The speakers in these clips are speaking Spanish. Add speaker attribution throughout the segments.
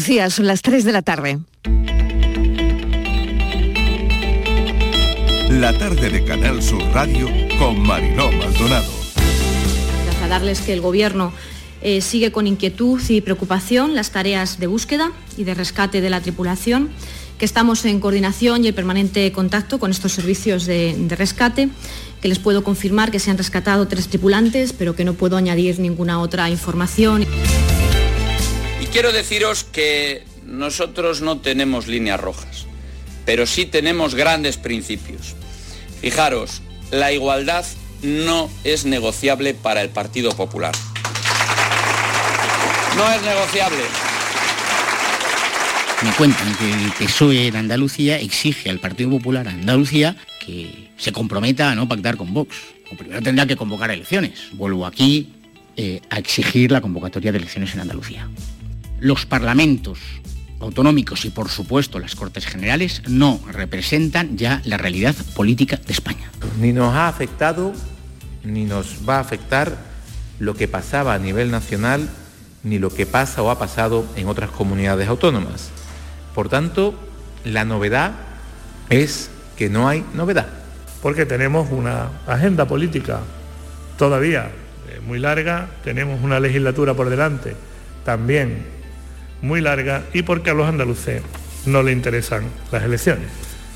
Speaker 1: Sí, son las 3 de la tarde.
Speaker 2: La tarde de Canal Sur Radio con Mariló Maldonado.
Speaker 3: Trasladarles que el Gobierno eh, sigue con inquietud y preocupación las tareas de búsqueda y de rescate de la tripulación, que estamos en coordinación y en permanente contacto con estos servicios de, de rescate, que les puedo confirmar que se han rescatado tres tripulantes, pero que no puedo añadir ninguna otra información.
Speaker 4: Quiero deciros que nosotros no tenemos líneas rojas, pero sí tenemos grandes principios. Fijaros, la igualdad no es negociable para el Partido Popular. No es negociable.
Speaker 5: Me cuentan que el PSOE en Andalucía exige al Partido Popular Andalucía que se comprometa a no pactar con Vox. Primero tendrá que convocar elecciones. Vuelvo aquí eh, a exigir la convocatoria de elecciones en Andalucía. Los parlamentos autonómicos y por supuesto las Cortes Generales no representan ya la realidad política de España.
Speaker 6: Ni nos ha afectado ni nos va a afectar lo que pasaba a nivel nacional ni lo que pasa o ha pasado en otras comunidades autónomas. Por tanto, la novedad es que no hay novedad.
Speaker 7: Porque tenemos una agenda política todavía eh, muy larga, tenemos una legislatura por delante también muy larga y porque a los andaluces no le interesan las elecciones.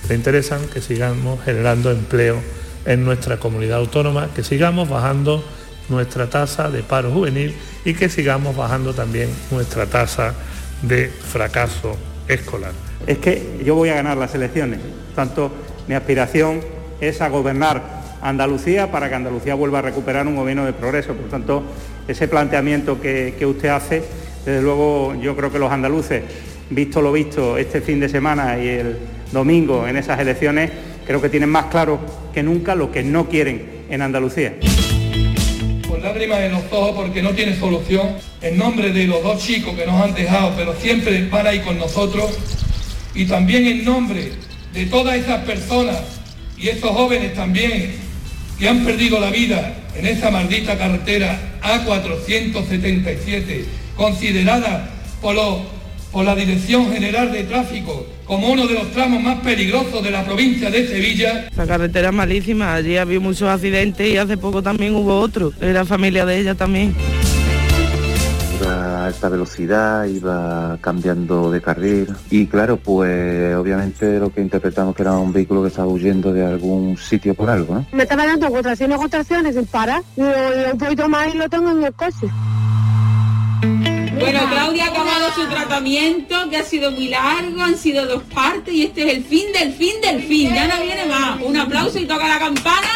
Speaker 7: Le interesan que sigamos generando empleo en nuestra comunidad autónoma, que sigamos bajando nuestra tasa de paro juvenil y que sigamos bajando también nuestra tasa de fracaso escolar.
Speaker 8: Es que yo voy a ganar las elecciones, tanto mi aspiración es a gobernar Andalucía para que Andalucía vuelva a recuperar un gobierno de progreso. Por tanto, ese planteamiento que, que usted hace, desde luego yo creo que los andaluces, visto lo visto este fin de semana y el domingo en esas elecciones, creo que tienen más claro que nunca lo que no quieren en Andalucía
Speaker 9: lágrimas en los ojos porque no tiene solución. En nombre de los dos chicos que nos han dejado, pero siempre van ahí con nosotros. Y también en nombre de todas esas personas y estos jóvenes también que han perdido la vida en esa maldita carretera A477, considerada por los por la Dirección General de Tráfico como uno de los tramos más peligrosos de la provincia de Sevilla.
Speaker 10: La carretera es malísima, allí había muchos accidentes y hace poco también hubo otro, era familia de ella también.
Speaker 11: Iba a alta velocidad, iba cambiando de carril y claro, pues obviamente lo que interpretamos que era un vehículo que estaba huyendo de algún sitio por algo, ¿no?
Speaker 12: Me estaba dando contracciones, contracciones sin parar y un poquito más y lo tengo en el coche.
Speaker 13: Bueno, Claudia ha acabado su tratamiento, que ha sido muy largo, han sido dos partes y este es el fin del fin del fin. Ya no viene más. Un aplauso y toca la campana.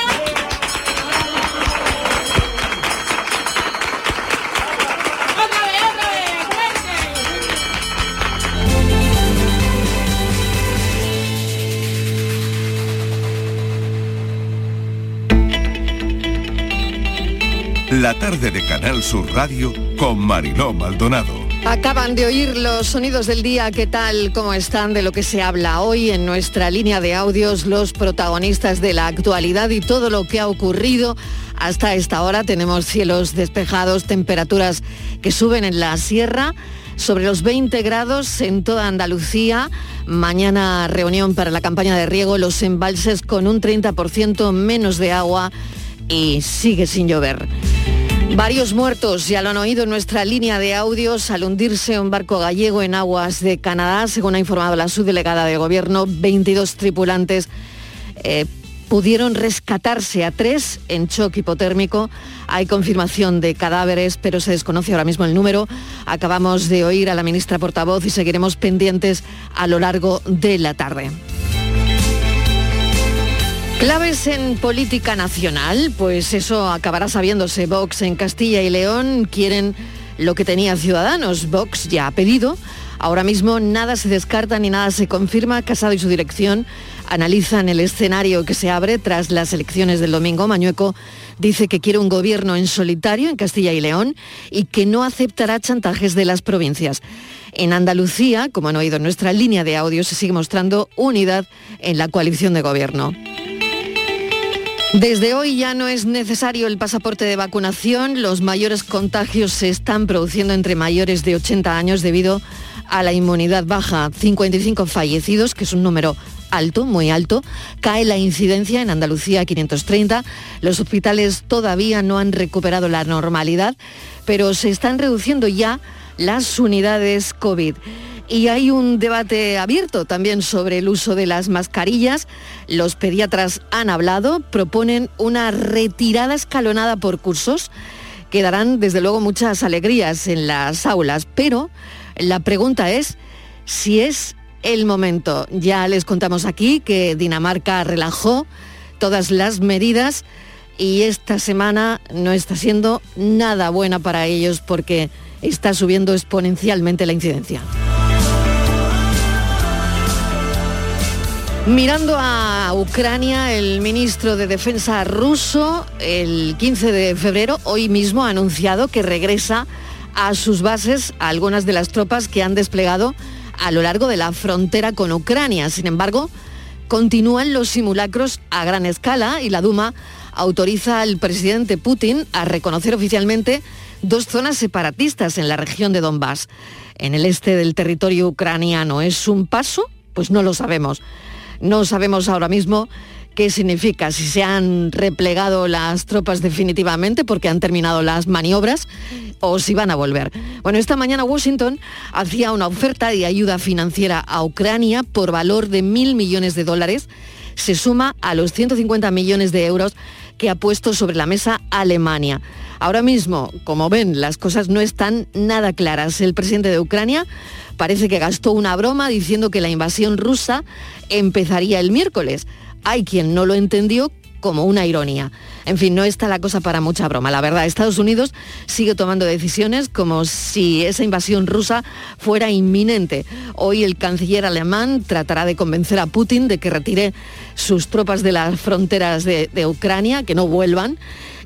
Speaker 2: La tarde de Canal Sur Radio con Mariló Maldonado.
Speaker 1: Acaban de oír los sonidos del día, ¿qué tal? ¿Cómo están? De lo que se habla hoy en nuestra línea de audios, los protagonistas de la actualidad y todo lo que ha ocurrido hasta esta hora. Tenemos cielos despejados, temperaturas que suben en la sierra, sobre los 20 grados en toda Andalucía. Mañana reunión para la campaña de riego, los embalses con un 30% menos de agua y sigue sin llover. Varios muertos, ya lo han oído en nuestra línea de audios, al hundirse un barco gallego en aguas de Canadá, según ha informado la subdelegada de gobierno, 22 tripulantes eh, pudieron rescatarse a tres en shock hipotérmico. Hay confirmación de cadáveres, pero se desconoce ahora mismo el número. Acabamos de oír a la ministra portavoz y seguiremos pendientes a lo largo de la tarde. Claves en política nacional, pues eso acabará sabiéndose. Vox en Castilla y León quieren lo que tenía Ciudadanos. Vox ya ha pedido. Ahora mismo nada se descarta ni nada se confirma. Casado y su dirección analizan el escenario que se abre tras las elecciones del domingo. Mañueco dice que quiere un gobierno en solitario en Castilla y León y que no aceptará chantajes de las provincias. En Andalucía, como han oído en nuestra línea de audio, se sigue mostrando unidad en la coalición de gobierno. Desde hoy ya no es necesario el pasaporte de vacunación. Los mayores contagios se están produciendo entre mayores de 80 años debido a la inmunidad baja, 55 fallecidos, que es un número alto, muy alto. Cae la incidencia en Andalucía 530. Los hospitales todavía no han recuperado la normalidad, pero se están reduciendo ya las unidades COVID. Y hay un debate abierto también sobre el uso de las mascarillas. Los pediatras han hablado, proponen una retirada escalonada por cursos que darán desde luego muchas alegrías en las aulas, pero la pregunta es si es el momento. Ya les contamos aquí que Dinamarca relajó todas las medidas y esta semana no está siendo nada buena para ellos porque está subiendo exponencialmente la incidencia. Mirando a Ucrania, el ministro de Defensa ruso, el 15 de febrero, hoy mismo ha anunciado que regresa a sus bases a algunas de las tropas que han desplegado a lo largo de la frontera con Ucrania. Sin embargo, continúan los simulacros a gran escala y la Duma autoriza al presidente Putin a reconocer oficialmente dos zonas separatistas en la región de Donbass. En el este del territorio ucraniano, ¿es un paso? Pues no lo sabemos. No sabemos ahora mismo qué significa, si se han replegado las tropas definitivamente porque han terminado las maniobras o si van a volver. Bueno, esta mañana Washington hacía una oferta de ayuda financiera a Ucrania por valor de mil millones de dólares. Se suma a los 150 millones de euros que ha puesto sobre la mesa Alemania. Ahora mismo, como ven, las cosas no están nada claras. El presidente de Ucrania parece que gastó una broma diciendo que la invasión rusa empezaría el miércoles. Hay quien no lo entendió como una ironía. En fin, no está la cosa para mucha broma. La verdad, Estados Unidos sigue tomando decisiones como si esa invasión rusa fuera inminente. Hoy el canciller alemán tratará de convencer a Putin de que retire sus tropas de las fronteras de, Ucrania, que no vuelvan.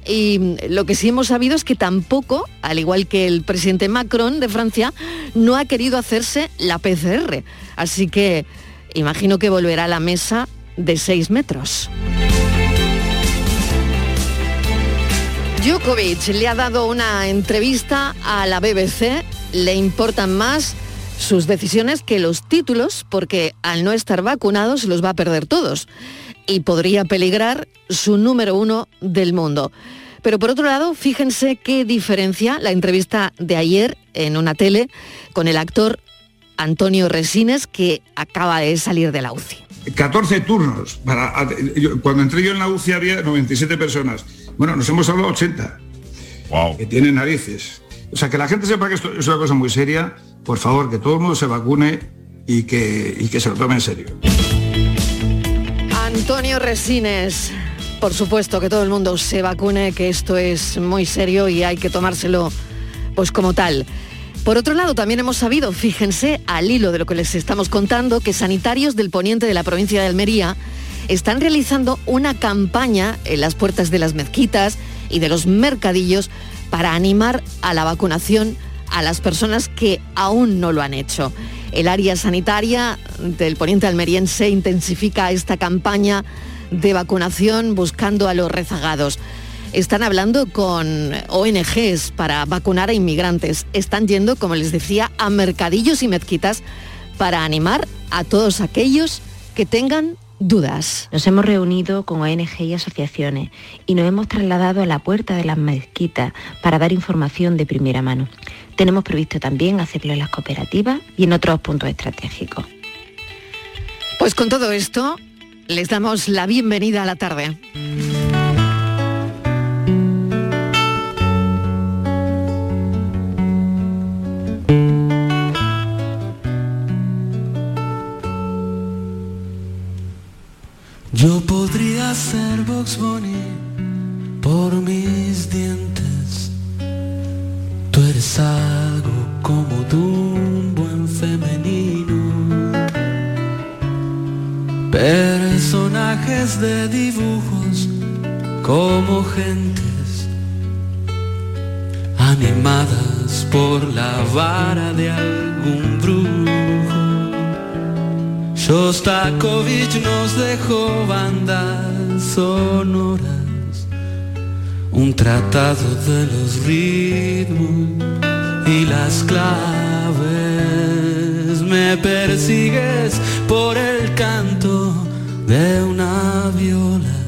Speaker 1: Y lo que sí hemos sabido es que tampoco, al igual que el presidente Macron de Francia, no ha querido hacerse la PCR. Así que imagino que volverá a la mesa de 6 metros. Djokovic le ha dado una entrevista a la BBC. Le importan más sus decisiones que los títulos, porque al no estar vacunado se los va a perder todos y podría peligrar su número uno del mundo. Pero por otro lado, fíjense qué diferencia la entrevista de ayer en una tele con el actor Antonio Resines, que acaba de salir de la UCI.
Speaker 14: 14 turnos. Para, cuando entré yo en la UCI había 97 personas. Bueno, nos hemos hablado 80.
Speaker 2: Wow.
Speaker 14: Que tienen narices. O sea, que la gente sepa que esto es una cosa muy seria. Por favor, que todo el mundo se vacune y que, y que se lo tome en serio.
Speaker 1: Antonio Resines. Por supuesto que todo el mundo se vacune, que esto es muy serio y hay que tomárselo pues como tal. Por otro lado, también hemos sabido, fíjense, al hilo de lo que les estamos contando, que sanitarios del poniente de la provincia de Almería están realizando una campaña en las puertas de las mezquitas y de los mercadillos para animar a la vacunación a las personas que aún no lo han hecho. El área sanitaria del poniente almeriense intensifica esta campaña de vacunación buscando a los rezagados. Están hablando con ONGs para vacunar a inmigrantes. Están yendo, como les decía, a mercadillos y mezquitas para animar a todos aquellos que tengan dudas.
Speaker 15: Nos hemos reunido con ONG y asociaciones y nos hemos trasladado a la puerta de las mezquitas para dar información de primera mano. Tenemos previsto también hacerlo en las cooperativas y en otros puntos estratégicos.
Speaker 1: Pues con todo esto, les damos la bienvenida a la tarde.
Speaker 16: Ser Box Bunny por mis dientes. Tú eres algo como de un buen femenino. Personajes de dibujos como gentes animadas por la vara de algún brujo. Shostakovich nos dejó bandas sonoras, un tratado de los ritmos y las claves. me persigues por el canto de una viola.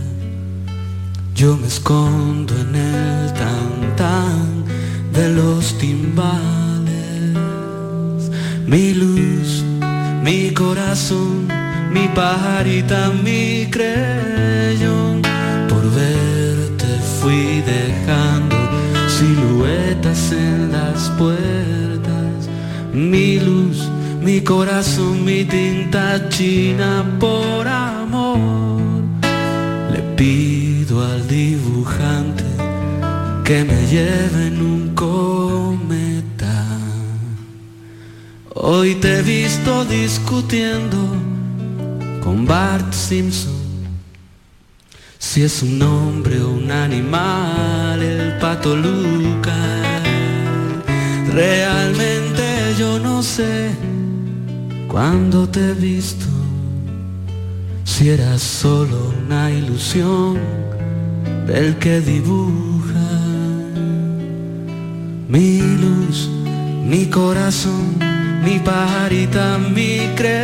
Speaker 16: Yo me escondo en el tan tan de los timbales. Mi luz, mi corazón, mi pajarita, mi creyón. Por verte fui dejando siluetas en las puertas. Mi luz, mi corazón, mi tinta china por amor. Le pido al dibujante que me lleve en un cometa. Hoy te he visto discutiendo con Bart Simpson. Si es un hombre o un animal, el pato Lucas. Realmente yo no sé cuándo te he visto. Si eras solo una ilusión del que dibuja mi luz, mi corazón, mi pajarita, mi creyón.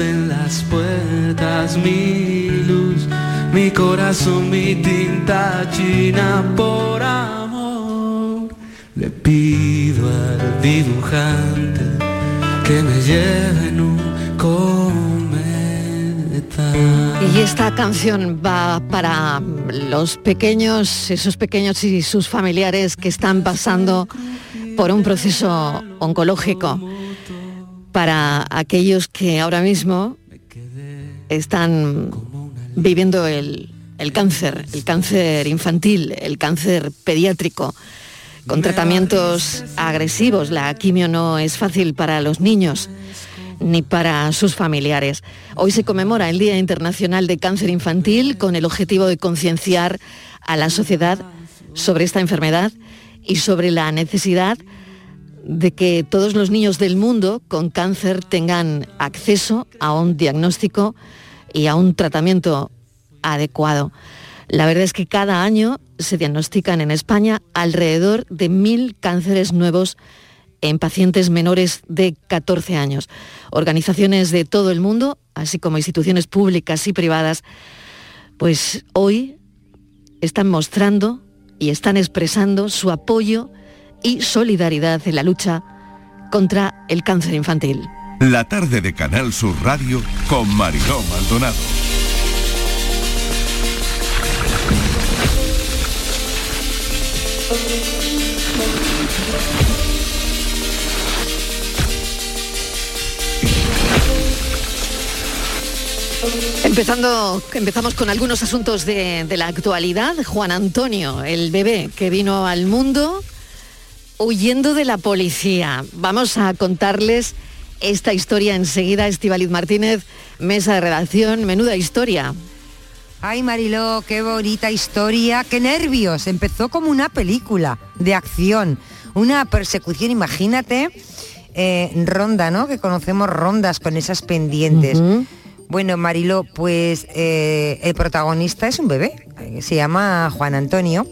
Speaker 16: En las puertas, mi luz, mi corazón, mi tinta china por amor. Le pido al dibujante que me lleve en un.
Speaker 1: Y esta canción va para los pequeños, esos pequeños y sus familiares que están pasando por un proceso oncológico, para aquellos que ahora mismo están viviendo el, el cáncer, el cáncer infantil, el cáncer pediátrico, con tratamientos agresivos. La quimio no es fácil para los niños ni para sus familiares. Hoy se conmemora el Día Internacional de Cáncer Infantil con el objetivo de concienciar a la sociedad sobre esta enfermedad y sobre la necesidad de que todos los niños del mundo con cáncer tengan acceso a un diagnóstico y a un tratamiento adecuado. La verdad es que cada año se diagnostican en España alrededor de mil cánceres nuevos en pacientes menores de 14 años. Organizaciones de todo el mundo, así como instituciones públicas y privadas, pues hoy están mostrando y están expresando su apoyo y solidaridad en la lucha contra el cáncer infantil.
Speaker 2: La tarde de Canal Sur Radio con Mariló Maldonado.
Speaker 1: Empezando, empezamos con algunos asuntos de, de la actualidad. Juan Antonio, el bebé que vino al mundo huyendo de la policía. Vamos a contarles esta historia enseguida. Estivaliz Martínez, mesa de redacción, menuda historia.
Speaker 17: Ay, Mariló, qué bonita historia, qué nervios. Empezó como una película de acción, una persecución, imagínate, eh, ronda, ¿no? Que conocemos rondas con esas pendientes. Bueno, Mariló, pues eh, el protagonista es un bebé, eh, se llama Juan Antonio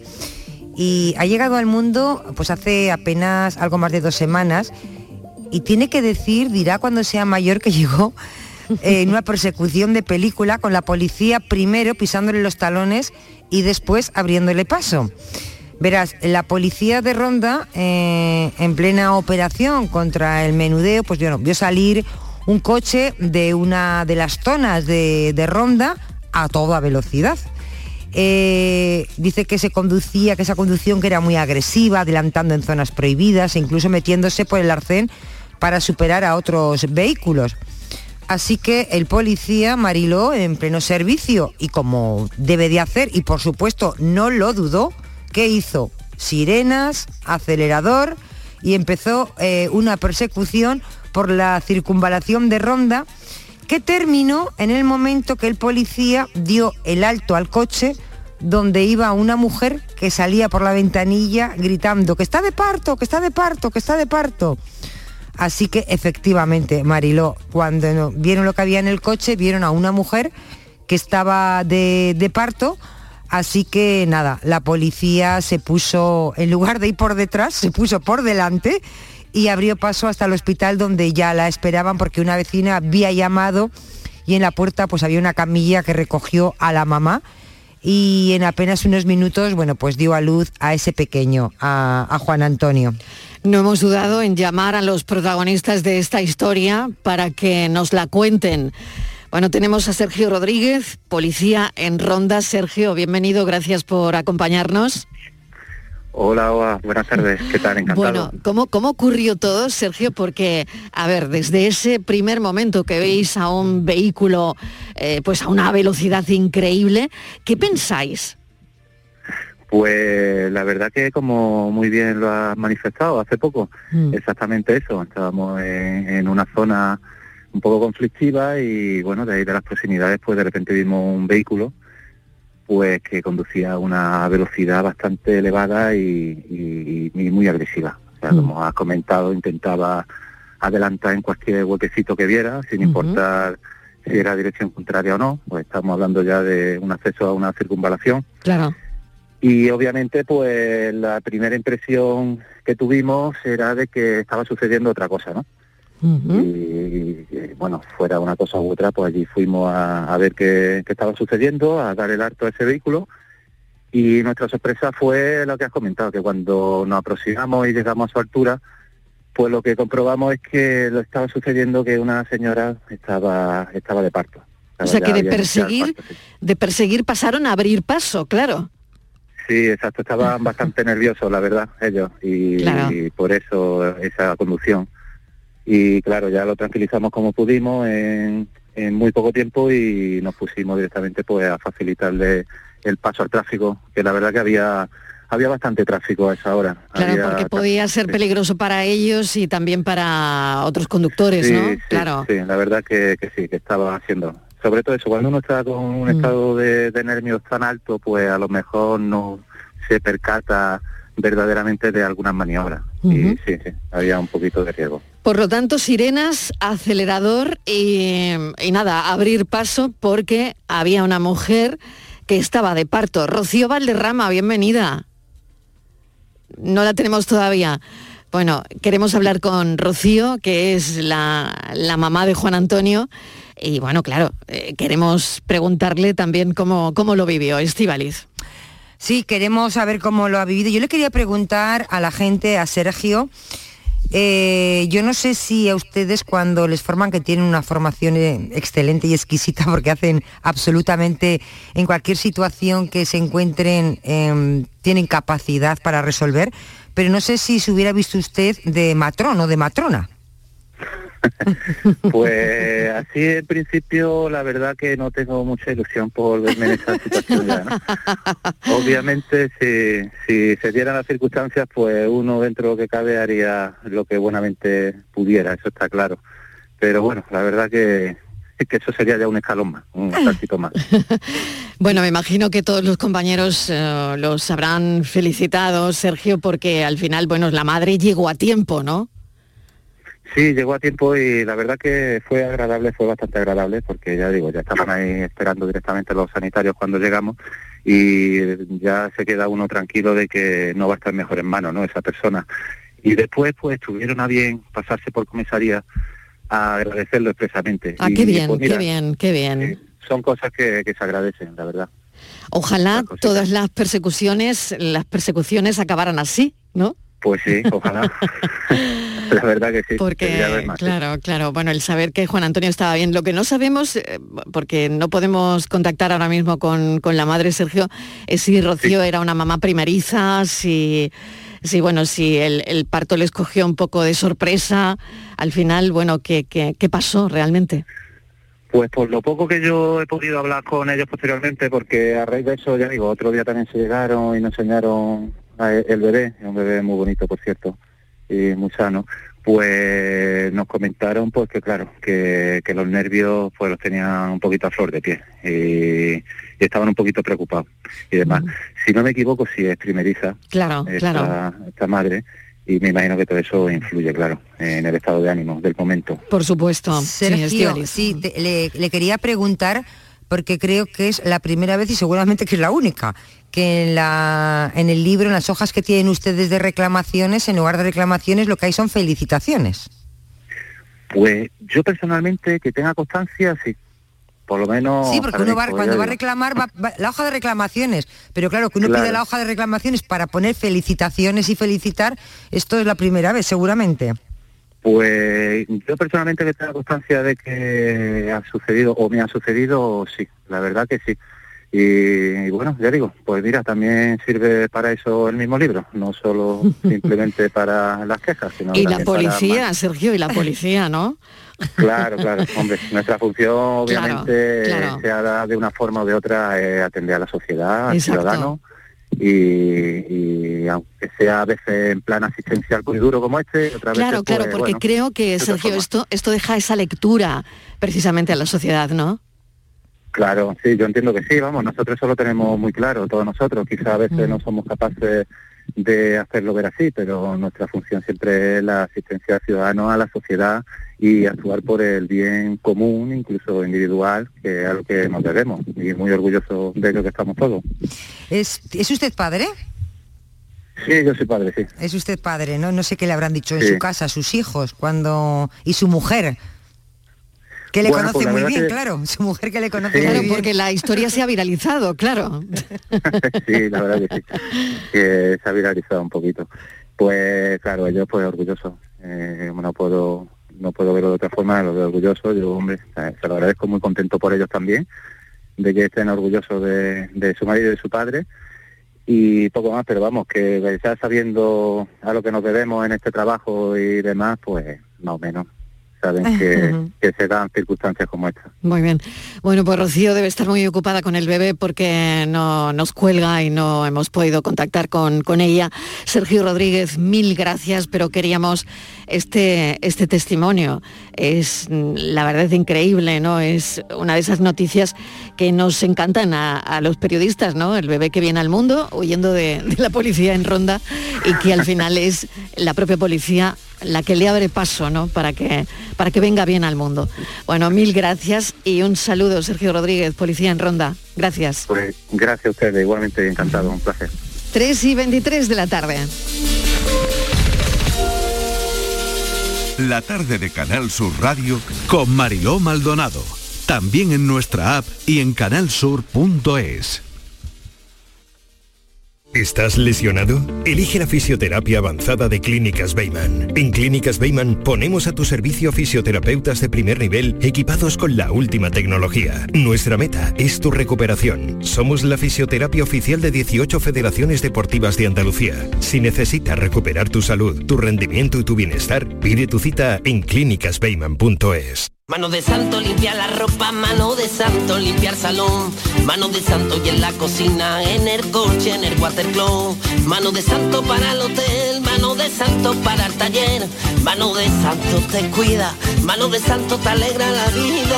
Speaker 17: y ha llegado al mundo pues hace apenas algo más de dos semanas y tiene que decir, dirá cuando sea mayor que llegó eh, en una persecución de película con la policía primero pisándole los talones y después abriéndole paso. Verás, la policía de Ronda, eh, en plena operación contra el menudeo, pues bueno, vio salir un coche de una de las zonas de Ronda a toda velocidad. Eh, dice que se conducía, que esa conducción que era muy agresiva, adelantando en zonas prohibidas e incluso metiéndose por el arcén para superar a otros vehículos. Así que el policía Mariló en pleno servicio y como debe de hacer y por supuesto no lo dudó, ¿qué hizo? Sirenas, acelerador y empezó eh, una persecución por la circunvalación de Ronda que terminó en el momento que el policía dio el alto al coche donde iba una mujer que salía por la ventanilla gritando que está de parto, que está de parto, que está de parto. Así que efectivamente, Mariló, cuando vieron lo que había en el coche, vieron a una mujer que estaba de, de parto Así que nada, la policía se puso, en lugar de ir por detrás, se puso por delante y abrió paso hasta el hospital donde ya la esperaban porque una vecina había llamado y en la puerta pues había una camilla que recogió a la mamá y en apenas unos minutos, bueno, pues dio a luz a ese pequeño, a, a Juan Antonio.
Speaker 1: No hemos dudado en llamar a los protagonistas de esta historia para que nos la cuenten. Bueno, tenemos a Sergio Rodríguez, policía en Ronda. Sergio, bienvenido, gracias por acompañarnos.
Speaker 11: Hola, hola, buenas tardes, ¿qué tal? Encantado.
Speaker 1: Bueno, ¿cómo, ¿cómo ocurrió todo, Sergio? Porque, a ver, desde ese primer momento que veis a un vehículo eh, pues a una velocidad increíble, ¿qué pensáis?
Speaker 11: Pues la verdad que como muy bien lo has manifestado hace poco,
Speaker 1: Mm.
Speaker 11: exactamente eso, estábamos en, en una zona un poco conflictiva y bueno, de ahí de las proximidades pues de repente vimos un vehículo pues que conducía a una velocidad bastante elevada y, y- y muy agresiva. O sea, como has comentado, intentaba adelantar en cualquier huequecito que viera, sin importar si era dirección contraria o no, pues estamos hablando ya de un acceso a una circunvalación.
Speaker 1: Claro.
Speaker 11: Y obviamente, pues la primera impresión que tuvimos era de que estaba sucediendo otra cosa, ¿no? Y, y, bueno, fuera una cosa u otra, pues allí fuimos a, a ver qué, qué estaba sucediendo, a dar el alto a ese vehículo. Y nuestra sorpresa fue lo que has comentado, que cuando nos aproximamos y llegamos a su altura, pues lo que comprobamos es que lo estaba sucediendo que una señora estaba, estaba de parto.
Speaker 1: O sea que de perseguir, de perseguir pasaron a abrir paso, claro.
Speaker 11: Sí, exacto, estaban bastante nerviosos, la verdad, ellos, y,
Speaker 1: Claro.
Speaker 11: y por eso esa conducción. Y claro, ya lo tranquilizamos como pudimos en, en muy poco tiempo y nos pusimos directamente pues a facilitarle el paso al tráfico, que la verdad que había había bastante tráfico a esa hora.
Speaker 1: Claro,
Speaker 11: Había
Speaker 1: porque podía ser peligroso para ellos y también para otros conductores,
Speaker 11: sí,
Speaker 1: ¿no?
Speaker 11: sí,
Speaker 1: claro.
Speaker 11: sí, la verdad que, que sí, que estaba haciendo. Sobre todo eso, cuando uno está con un
Speaker 1: Mm.
Speaker 11: estado de, de nervios tan alto, pues a lo mejor no se percata verdaderamente de algunas maniobras. Y sí, sí, había un poquito de riesgo.
Speaker 1: Por lo tanto, sirenas, acelerador y, y nada, abrir paso porque había una mujer que estaba de parto. Rocío Valderrama, bienvenida. No la tenemos todavía. Bueno, queremos hablar con Rocío, que es la, la mamá de Juan Antonio. Y bueno, claro, eh, queremos preguntarle también cómo, cómo lo vivió Estivaliz.
Speaker 17: Sí, queremos saber cómo lo ha vivido. Yo le quería preguntar a la gente, a Sergio, eh, yo no sé si a ustedes cuando les forman que tienen una formación eh, excelente y exquisita porque hacen absolutamente en cualquier situación que se encuentren em, tienen capacidad para resolver, pero no sé si se hubiera visto usted de matrón o de matrona.
Speaker 11: Pues así en principio la verdad que no tengo mucha ilusión por verme en esa situación ya, ¿no? Obviamente si, si se dieran las circunstancias pues uno dentro de lo que cabe haría lo que buenamente pudiera, eso está claro. Pero bueno, la verdad que, que eso sería ya un escalón más, un saltito más.
Speaker 1: Bueno, me imagino que todos los compañeros eh, los habrán felicitado, Sergio, porque al final, bueno, la madre llegó a tiempo, ¿no?
Speaker 11: Sí, llegó a tiempo y la verdad que fue agradable, fue bastante agradable, porque ya digo, ya estaban ahí esperando directamente los sanitarios cuando llegamos y ya se queda uno tranquilo de que no va a estar mejor en manos, ¿no? Esa persona. Y después, pues, tuvieron a bien pasarse por comisaría a agradecerlo expresamente.
Speaker 1: Ah,
Speaker 11: Y,
Speaker 1: qué bien,
Speaker 11: pues, mira,
Speaker 1: qué bien, qué bien.
Speaker 11: Son cosas que, que se agradecen, la verdad.
Speaker 1: Ojalá todas las persecuciones, las persecuciones acabaran así, ¿no?
Speaker 11: Pues sí, ojalá. la verdad que sí.
Speaker 1: Porque,
Speaker 11: sí.
Speaker 1: claro, claro, bueno, el saber que Juan Antonio estaba bien. Lo que no sabemos, eh, porque no podemos contactar ahora mismo con, con la madre Sergio, es si Rocío era una mamá primeriza, si, si bueno, si el, el parto les cogió un poco de sorpresa. Al final, bueno, ¿qué, qué, qué pasó realmente?
Speaker 11: Pues por lo poco que yo he podido hablar con ellos posteriormente, porque a raíz de eso, ya digo, otro día también se llegaron y nos enseñaron el bebé, es un bebé muy bonito, por cierto, y muy sano, pues nos comentaron pues que claro, que, que los nervios pues los tenían un poquito a flor de pie y, y estaban un poquito preocupados y demás. Si no me equivoco, si es primeriza
Speaker 1: Claro,
Speaker 11: esta,
Speaker 1: claro.
Speaker 11: esta madre y me imagino que todo eso influye, claro, en el estado de ánimo del momento.
Speaker 1: Por supuesto. sí,
Speaker 17: Sergio, sí, te- le, le quería preguntar porque creo que es la primera vez y seguramente que es la única que en, la, en el libro, en las hojas que tienen ustedes de reclamaciones, en lugar de reclamaciones lo que hay son felicitaciones.
Speaker 11: Pues yo personalmente, que tenga constancia, sí. Por lo menos...
Speaker 17: Sí, porque uno va, cuando va a reclamar va- va- la hoja de reclamaciones, pero claro, que uno
Speaker 11: Claro.
Speaker 17: pide la hoja de reclamaciones para poner felicitaciones y felicitar, esto es la primera vez seguramente.
Speaker 11: Pues yo personalmente que tenga constancia de que ha sucedido o me ha sucedido, sí, la verdad que sí. Y, bueno, ya digo, pues mira, también sirve para eso el mismo libro, no solo simplemente para las quejas, sino
Speaker 1: Y la policía, Sergio, y la policía, ¿no?
Speaker 11: Claro, claro, hombre, nuestra función obviamente
Speaker 1: claro.
Speaker 11: sea de una forma o de otra eh, atender a la sociedad, al
Speaker 1: Exacto.
Speaker 11: ciudadano y, y aunque sea a veces en plan asistencial muy duro como este, otras
Speaker 1: Claro,
Speaker 11: veces
Speaker 1: claro,
Speaker 11: pues,
Speaker 1: porque
Speaker 11: bueno,
Speaker 1: creo que,
Speaker 11: otra
Speaker 1: Sergio, esto, esto deja esa lectura precisamente a la sociedad, ¿no?
Speaker 11: Claro, sí, yo entiendo que sí, vamos, nosotros eso lo tenemos muy claro, todos nosotros, quizás a
Speaker 1: Mm.
Speaker 11: veces no somos capaces de hacerlo ver así, pero nuestra función siempre es la asistencia al ciudadano, a la sociedad y actuar por el bien común, incluso individual, que es a lo que nos debemos, y muy orgulloso de ello que estamos todos.
Speaker 17: ¿Es, ¿Es usted padre?
Speaker 11: Sí, yo soy padre, sí.
Speaker 17: Es usted padre, ¿no? No sé qué le habrán dicho en su casa, sus hijos, cuando. y su mujer. Que le
Speaker 11: Bueno,
Speaker 17: conoce
Speaker 11: pues
Speaker 17: muy bien,
Speaker 11: que-
Speaker 17: claro. Su mujer que le conoce
Speaker 1: Claro,
Speaker 17: muy bien.
Speaker 1: porque la historia se ha viralizado, claro.
Speaker 11: sí, la verdad que sí, que se ha viralizado un poquito. Pues claro, yo pues orgulloso, eh, no puedo no puedo verlo de otra forma, lo veo orgulloso, yo hombre, se lo agradezco muy contento por ellos también, de que estén orgullosos de, de su marido y de su padre y poco más, pero vamos, que ya sabiendo a lo que nos debemos en este trabajo y demás, pues más o menos saben que, se dan circunstancias como esta.
Speaker 1: Muy bien. Bueno, pues Rocío debe estar muy ocupada con el bebé porque no nos cuelga y no hemos podido contactar con, con ella. Sergio Rodríguez, mil gracias, pero queríamos este, este testimonio. Es la verdad increíble, ¿no? Es una de esas noticias que nos encantan a, a los periodistas, ¿no? El bebé que viene al mundo huyendo de, de la policía en ronda y que al final es la propia policía la que le abre paso, ¿no? Para que, para que venga bien al mundo. Bueno, mil gracias y un saludo, Sergio Rodríguez, Policía en Ronda. Gracias.
Speaker 11: Pues gracias a ustedes, igualmente encantado, un placer.
Speaker 1: 3 y 23 de la tarde.
Speaker 2: La tarde de Canal Sur Radio
Speaker 18: Con Mariló Maldonado. También en nuestra app y en canalsur.es.
Speaker 19: ¿Estás lesionado? Elige la fisioterapia avanzada de Clínicas Bayman. En Clínicas Bayman ponemos a tu servicio fisioterapeutas de primer nivel equipados con la última tecnología. Nuestra meta es tu recuperación. Somos la fisioterapia oficial de 18 federaciones deportivas de Andalucía. Si necesitas recuperar tu salud, tu rendimiento y tu bienestar, pide tu cita en clínicasbayman.es.
Speaker 20: Mano de santo limpiar la ropa, mano de santo limpiar salón, mano de santo y en la cocina, en el coche, en el watercloak, mano de santo para el hotel, mano de santo para el taller, mano de santo te cuida, mano de santo te alegra la vida,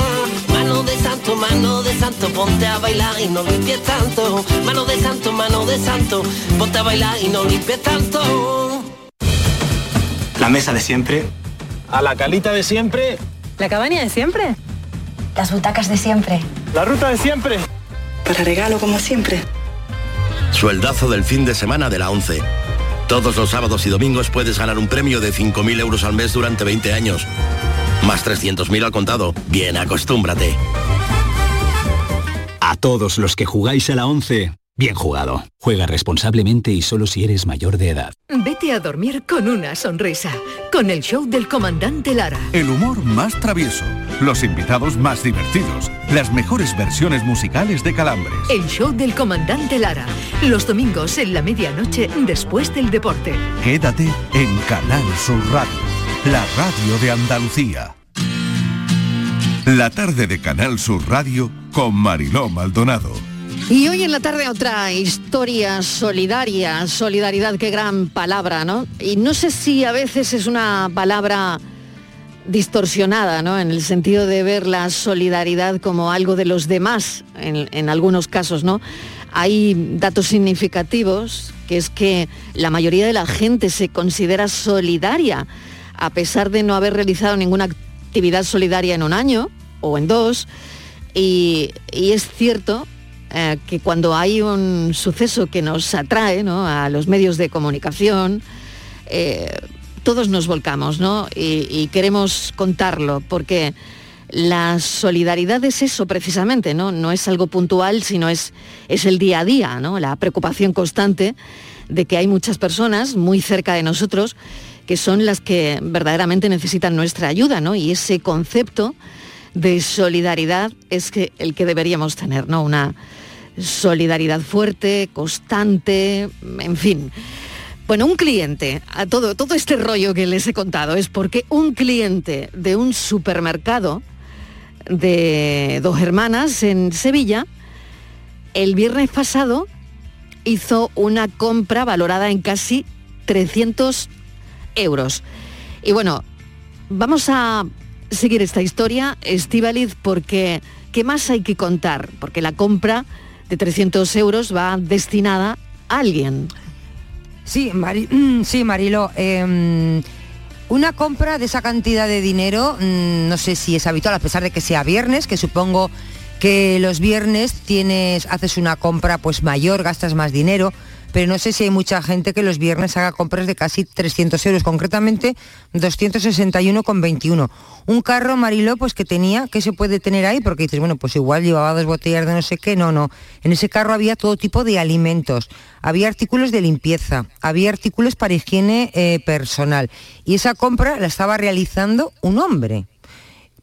Speaker 20: mano de santo, mano de santo, ponte a bailar y no limpies tanto, mano de santo, mano de santo, ponte a bailar y no limpies tanto.
Speaker 21: La mesa de siempre. A la calita de siempre.
Speaker 22: ¿La cabaña de siempre? Las butacas de siempre.
Speaker 21: La ruta de siempre.
Speaker 22: Para regalo como siempre.
Speaker 23: Sueldazo del fin de semana de la 11. Todos los sábados y domingos puedes ganar un premio de 5.000 euros al mes durante 20 años. Más 300.000 al contado. Bien, acostúmbrate.
Speaker 24: A todos los que jugáis a la 11, bien jugado. Juega responsablemente y solo si eres mayor de edad.
Speaker 25: Vete a dormir con una sonrisa, con el show del comandante Lara.
Speaker 2: El humor más travieso, los invitados más divertidos, las mejores versiones musicales de Calambres.
Speaker 25: El show del comandante Lara, los domingos en la medianoche después del deporte.
Speaker 2: Quédate en Canal Sur Radio, la radio de Andalucía. La tarde de Canal Sur Radio con Mariló Maldonado.
Speaker 1: Y hoy en la tarde otra historia solidaria, solidaridad, qué gran palabra, ¿no? Y no sé si a veces es una palabra distorsionada, ¿no? En el sentido de ver la solidaridad como algo de los demás, en, en algunos casos, ¿no? Hay datos significativos, que es que la mayoría de la gente se considera solidaria, a pesar de no haber realizado ninguna actividad solidaria en un año o en dos, Y, y es cierto eh, que cuando hay un suceso que nos atrae ¿no? a los medios de comunicación, eh, todos nos volcamos ¿no? y, y queremos contarlo, porque la solidaridad es eso precisamente, ¿no? No es algo puntual, sino es, es el día a día, ¿no? La preocupación constante de que hay muchas personas muy cerca de nosotros que son las que verdaderamente necesitan nuestra ayuda, ¿no? Y ese concepto de solidaridad es que el que deberíamos tener, ¿no? Una solidaridad fuerte, constante, en fin. Bueno, un cliente, a todo, todo este rollo que les he contado es porque un cliente de un supermercado de dos hermanas en Sevilla, el viernes pasado hizo una compra valorada en casi 300 euros. Y bueno, vamos a seguir esta historia, Estivaliz, porque ¿qué más hay que contar? Porque la compra de 300 euros va destinada a alguien.
Speaker 17: Sí, Mari- mm, sí Marilo. em, una compra de esa cantidad de dinero, mm, no sé si es habitual, a pesar de que sea viernes, que supongo que los viernes tienes, haces una compra pues mayor, gastas más dinero, pero no sé si hay mucha gente que los viernes haga compras de casi 300 euros, concretamente 261,21. Un carro Mariló pues que tenía, ¿qué se puede tener ahí? Porque dices, bueno, pues igual llevaba dos botellas de no sé qué, no, no. En ese carro había todo tipo de alimentos, había artículos de limpieza, había artículos para higiene eh, personal. Y esa compra la estaba realizando un hombre.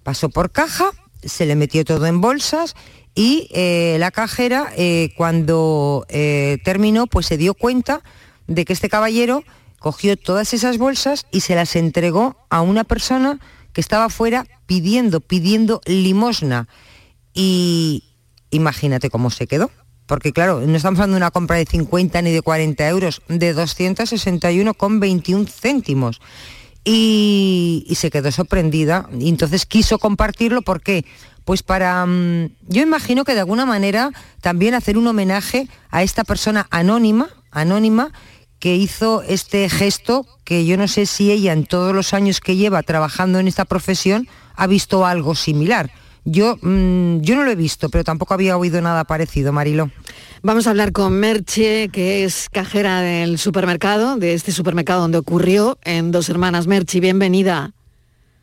Speaker 17: Pasó por caja, se le metió todo en bolsas y eh, la cajera eh, cuando eh, terminó pues se dio cuenta de que este caballero cogió todas esas bolsas y se las entregó a una persona que estaba fuera pidiendo, pidiendo limosna. Y imagínate cómo se quedó. Porque claro, no estamos hablando de una compra de 50 ni de 40 euros, de 261,21 céntimos y, y se quedó sorprendida y entonces quiso compartirlo ¿por qué? Pues para, mm, yo imagino que de alguna manera también hacer un homenaje a esta persona anónima, anónima, que hizo este gesto que yo no sé si ella en todos los años que lleva trabajando en esta profesión ha visto algo similar. Yo, mm, yo no lo he visto, pero tampoco había oído nada parecido, Marilo.
Speaker 1: Vamos a hablar con Merche, que es cajera del supermercado, de este supermercado donde ocurrió en Dos Hermanas. Merche, bienvenida.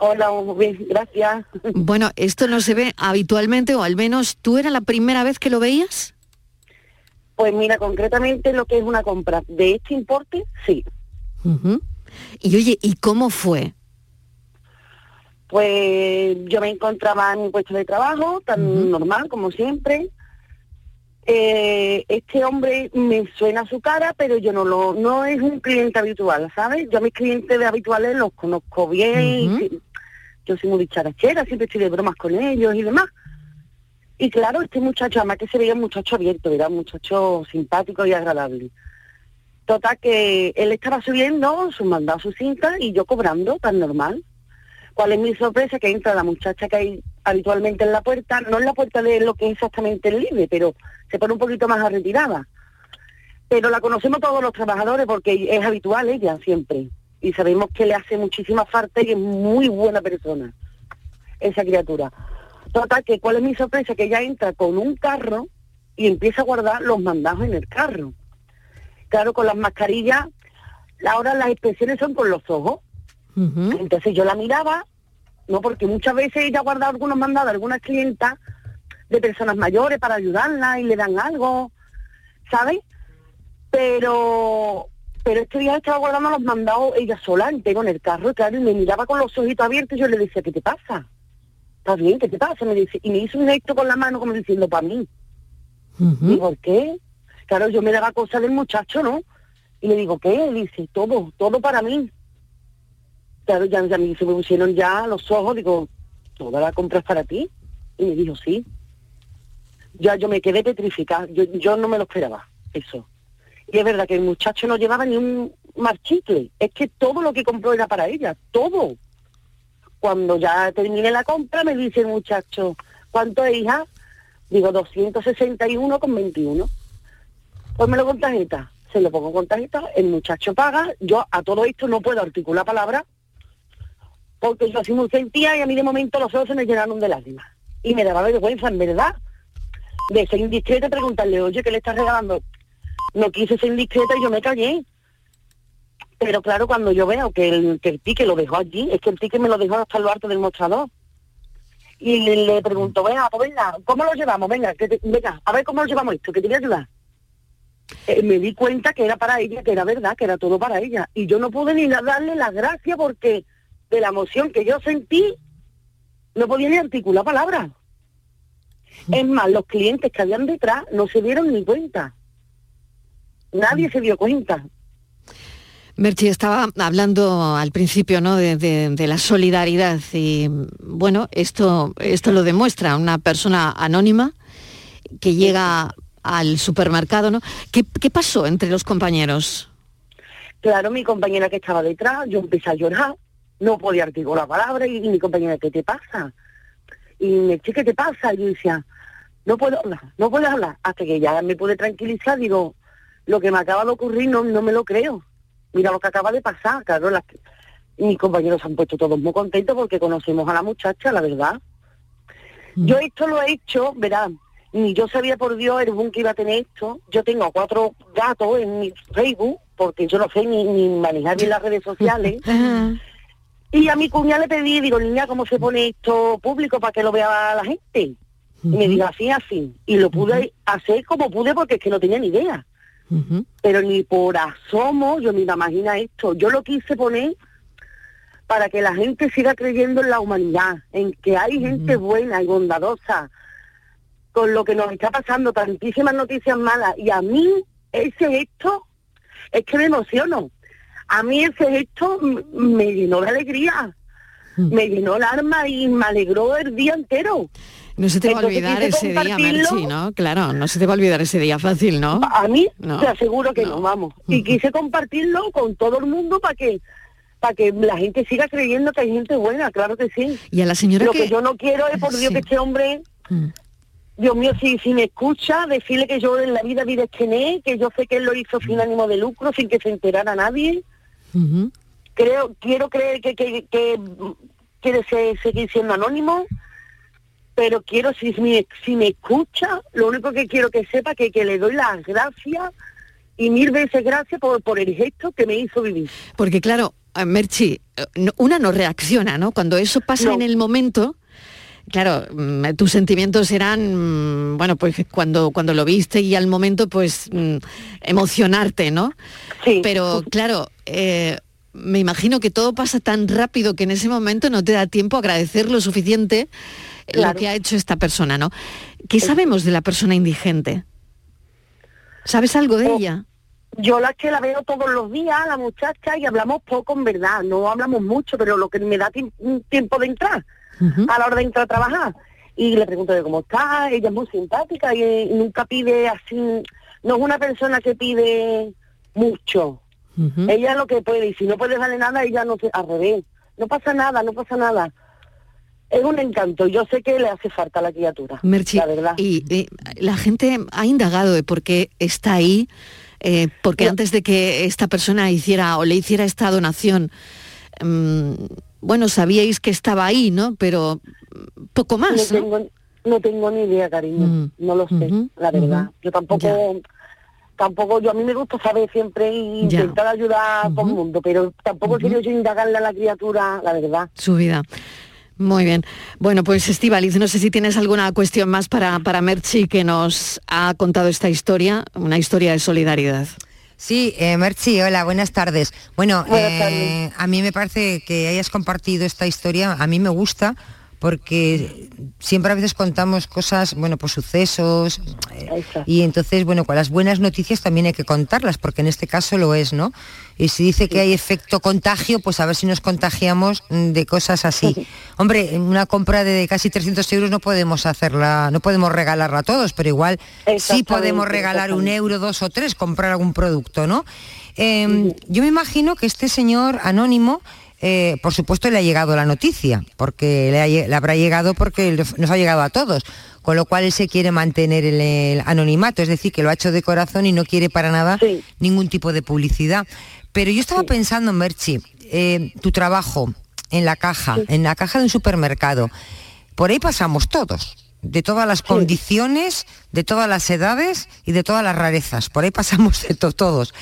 Speaker 26: Hola, bien, gracias.
Speaker 1: Bueno, esto no se ve habitualmente, o al menos tú era la primera vez que lo veías.
Speaker 26: Pues mira, concretamente lo que es una compra de este importe, sí.
Speaker 1: Y oye, ¿y cómo fue?
Speaker 26: Pues yo me encontraba en mi puesto de trabajo, tan normal como siempre. Eh, este hombre me suena su cara, pero yo no lo, no es un cliente habitual, ¿sabes? Yo a mis clientes de habituales los conozco bien, yo soy muy dicharachera, siempre estoy de bromas con ellos y demás. Y claro, este muchacho, además que se veía un muchacho abierto, era un muchacho simpático y agradable. Total que él estaba subiendo su mandado, su cinta y yo cobrando, tan normal. ¿Cuál es mi sorpresa? Que entra la muchacha que hay habitualmente en la puerta, no en la puerta de lo que es exactamente el libre, pero se pone un poquito más a retirada. Pero la conocemos todos los trabajadores porque es habitual ella siempre. Y sabemos que le hace muchísima falta y es muy buena persona, esa criatura. Total, que cuál es mi sorpresa, que ella entra con un carro y empieza a guardar los mandados en el carro. Claro, con las mascarillas, ahora las expresiones son con los ojos. Entonces yo la miraba, no porque muchas veces ella guarda algunos mandados, algunas clientas de personas mayores para ayudarla y le dan algo, ¿sabes? Pero pero este día estaba guardando los mandados ella sola, entero en el carro, y claro, y me miraba con los ojitos abiertos y yo le decía, ¿qué te pasa? ¿Estás bien? ¿Qué te pasa? Me dice, y me hizo un gesto con la mano como diciendo, para mí. ¿Y por qué? Claro, yo me daba cosa del muchacho, ¿no? Y le digo, ¿qué? Dice, todo, todo para mí. Claro, ya, ya me- se me pusieron ya los ojos, digo, ¿toda la compra es para ti? Y me dijo, sí. Ya yo me quedé petrificada, yo, yo no me lo esperaba, eso. Y es verdad que el muchacho no llevaba ni un marchicle, es que todo lo que compró era para ella, todo. Cuando ya terminé la compra me dice el muchacho, ¿cuánto es, hija? Digo, 261 con 21. Pónmelo con tarjeta. Se lo pongo con tarjeta, el muchacho paga, yo a todo esto no puedo articular palabra porque yo así muy sentía y a mí de momento los ojos se me llenaron de lágrimas. y me daba vergüenza, en verdad, de ser indiscreta y preguntarle, oye, ¿qué le estás regalando? No quise ser indiscreta y yo me callé. Pero claro, cuando yo veo que el, que el lo dejó allí, es que el ticket me lo dejó hasta lo alto del mostrador. Y le, le pregunto, venga, pues venga, ¿cómo lo llevamos? Venga, que te- venga, a ver cómo lo llevamos esto, que te voy a ayudar. Eh, me di cuenta que era para ella, que era verdad, que era todo para ella. Y yo no pude ni darle las gracias porque de la emoción que yo sentí, no podía ni articular palabras. Es más, los clientes que habían detrás no se dieron ni cuenta. Nadie se dio cuenta.
Speaker 1: Merchi estaba hablando al principio ¿no? de, de- de la solidaridad y bueno, esto, esto lo demuestra una persona anónima que llega al supermercado, ¿no? ¿Qué, qué pasó entre los compañeros?
Speaker 26: Claro, mi compañera que estaba detrás, yo empecé a llorar, no podía articular palabra y, y mi compañera, ¿qué te pasa? Y me ¿qué te pasa? Y yo decía, no puedo hablar, no puedo hablar. Hasta que ya me pude tranquilizar, digo, lo que me acaba de ocurrir no, no me lo creo. Mira lo que acaba de pasar, claro, las, mis compañeros se han puesto todos muy contentos porque conocemos a la muchacha, la verdad. Yo esto lo he hecho, verá, ni yo sabía por Dios el boom que iba a tener esto. Yo tengo cuatro gatos en mi Facebook, porque yo no sé ni, ni manejar bien las redes sociales. Y a mi cuñada le pedí, digo, niña, ¿cómo se pone esto público para que lo vea la gente? Y me dijo, así, así. Y lo pude hacer como pude porque es que no tenía ni idea. Pero ni por asomo yo me imagina esto. Yo lo quise poner para que la gente siga creyendo en la humanidad, en que hay gente buena y bondadosa, con lo que nos está pasando, tantísimas noticias malas. Y a mí ese gesto es que me emociono. A mí ese gesto me llenó de alegría, me llenó el alma y me alegró el día entero.
Speaker 1: No se te va a olvidar ese día. Merchi, ¿no? Claro, no se te va a olvidar ese día fácil, ¿no?
Speaker 26: A mí
Speaker 1: No.
Speaker 26: te aseguro que no, vamos. Y quise compartirlo con todo el mundo para que para que la gente siga creyendo que hay gente buena, claro que sí.
Speaker 1: Y a la señora
Speaker 26: Lo
Speaker 1: que-
Speaker 26: que yo no quiero es, por Dios,
Speaker 1: Sí.
Speaker 26: que este hombre,
Speaker 1: Mm.
Speaker 26: Dios mío, si, si me escucha, decirle que yo en la vida vi destiné, que yo sé que él lo hizo
Speaker 1: Mm.
Speaker 26: sin ánimo de lucro, sin que se enterara nadie.
Speaker 1: Ujú.
Speaker 26: Creo, quiero creer que, que, que mm, quiere ser- seguir siendo anónimo, pero quiero, si me, si me escucha, lo único que quiero que sepa que, que le doy las gracias y mil veces gracias por, por el gesto que me hizo vivir.
Speaker 1: Porque claro, eh, Merchi, eh, una no reacciona, ¿no? Cuando eso pasa
Speaker 26: No.
Speaker 1: en el momento, claro, mm, tus sentimientos eran, mm, bueno, pues cuando, cuando lo viste y al momento, pues mm, emocionarte, ¿no?
Speaker 26: Sí.
Speaker 1: Pero claro, eh, me imagino que todo pasa tan rápido que en ese momento no te da tiempo a agradecer lo suficiente lo
Speaker 26: Claro.
Speaker 1: que ha hecho esta persona, ¿no? ¿Qué sabemos de la persona indigente? ¿Sabes algo de
Speaker 26: Oh,
Speaker 1: ella?
Speaker 26: Yo la que la veo todos los días, la muchacha, y hablamos poco en verdad, no hablamos mucho, pero lo que me da tiempo de entrar, a la hora de entrar a trabajar. Y le pregunto de cómo está, ella es muy simpática y, eh, nunca pide así, no es una persona que pide mucho. Ella lo que puede, y si no puede darle nada, ella no se, al revés. No pasa nada, no pasa nada. Es un encanto, yo sé que le hace falta a la criatura,
Speaker 1: Merchi,
Speaker 26: la verdad.
Speaker 1: y, y la gente ha indagado de por qué está ahí, eh, porque antes de que esta persona hiciera o le hiciera esta donación, mm, bueno, sabíais que estaba ahí, ¿no? Pero poco más,
Speaker 26: no
Speaker 1: ¿no?
Speaker 26: tengo, no tengo ni idea, cariño.
Speaker 1: Mm.
Speaker 26: No lo sé, la verdad. Yo tampoco, tampoco, yo a mí me gusta saber siempre y
Speaker 1: Ya.
Speaker 26: intentar ayudar a todo el mundo, pero tampoco quiero yo indagarle a la criatura, la verdad.
Speaker 1: Su vida. Muy bien. Bueno, pues Estivaliz, no sé si tienes alguna cuestión más para, para Merchi que nos ha contado esta historia, una historia de solidaridad.
Speaker 17: Sí, eh, Merchi, hola, buenas tardes. Bueno,
Speaker 1: Buenas
Speaker 17: eh, a mí me parece que hayas compartido esta historia, a mí me gusta porque siempre a veces contamos cosas, bueno, pues sucesos eh, y entonces, bueno, con las buenas noticias también hay que contarlas porque en este caso lo es, ¿no? Y si dice que hay efecto contagio, pues a ver si nos contagiamos de cosas así. Hombre, una compra de casi 300 euros no podemos hacerla, no podemos regalarla a todos, pero igual sí podemos regalar un euro, dos o tres, comprar algún producto, ¿no? Eh, Yo me imagino que este señor anónimo, eh, por supuesto, le ha llegado la noticia, porque le, ha le habrá llegado porque nos ha llegado a todos, con lo cual él se quiere mantener el, el anonimato, es decir, que lo ha hecho de corazón y no quiere para nada ningún tipo de publicidad. Pero yo estaba pensando, Merchi, eh, tu trabajo en la caja, en la caja de un supermercado, por ahí pasamos todos. De todas las condiciones, de todas las edades y de todas las rarezas. Por ahí pasamos de to- todos.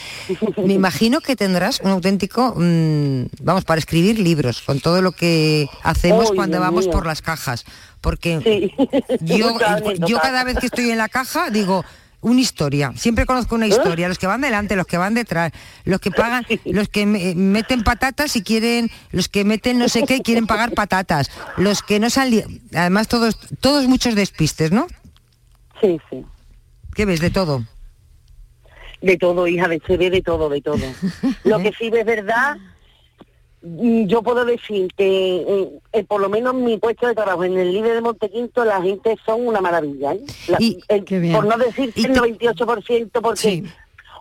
Speaker 17: Me imagino que tendrás un auténtico, mm, vamos, para escribir libros, con todo lo que hacemos cuando
Speaker 26: Dios
Speaker 17: vamos
Speaker 26: mío.
Speaker 17: por las cajas. Porque yo, yo cada vez que estoy en la caja digo, una historia, siempre conozco una historia, los que van delante, los que van detrás, los que pagan, los que me- meten patatas y quieren, los que meten no sé qué y quieren pagar patatas, los que no salen, además todos, todos muchos despistes, ¿no?
Speaker 26: Sí, sí.
Speaker 17: ¿Qué ves de todo?
Speaker 26: De todo, hija, de, se ve de todo, de todo. Lo que sí es verdad, yo puedo decir que eh, eh, por lo menos mi puesto de trabajo en el líder de Montequinto la gente son una maravilla. ¿eh? La- por no decir el 98% porque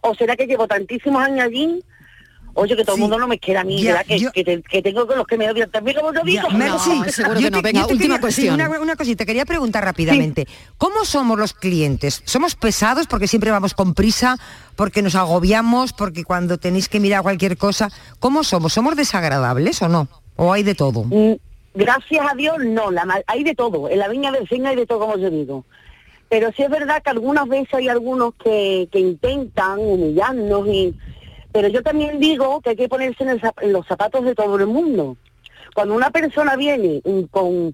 Speaker 26: o será que llevo tantísimos años allí Oye, que todo el mundo no me quiera a mí,
Speaker 17: Ya,
Speaker 26: ¿verdad? Que,
Speaker 17: yo-
Speaker 26: que, te- que tengo con los que me odian también, como yo digo.
Speaker 17: Ya, Mercy, yo te- yo te quería- sí, una, una cosita, quería preguntar rápidamente. ¿Cómo somos los clientes? ¿Somos pesados porque siempre vamos con prisa, porque nos agobiamos, porque cuando tenéis que mirar cualquier cosa? ¿Cómo somos? ¿Somos desagradables o no? ¿O hay de todo?
Speaker 26: Mm, Gracias a Dios, no, la, hay de todo. En la viña del Señor hay de todo, como yo digo. Pero sí es verdad que algunas veces hay algunos que, que intentan humillarnos y... Pero yo también digo que hay que ponerse en, el en los zapatos de todo el mundo. Cuando una persona viene con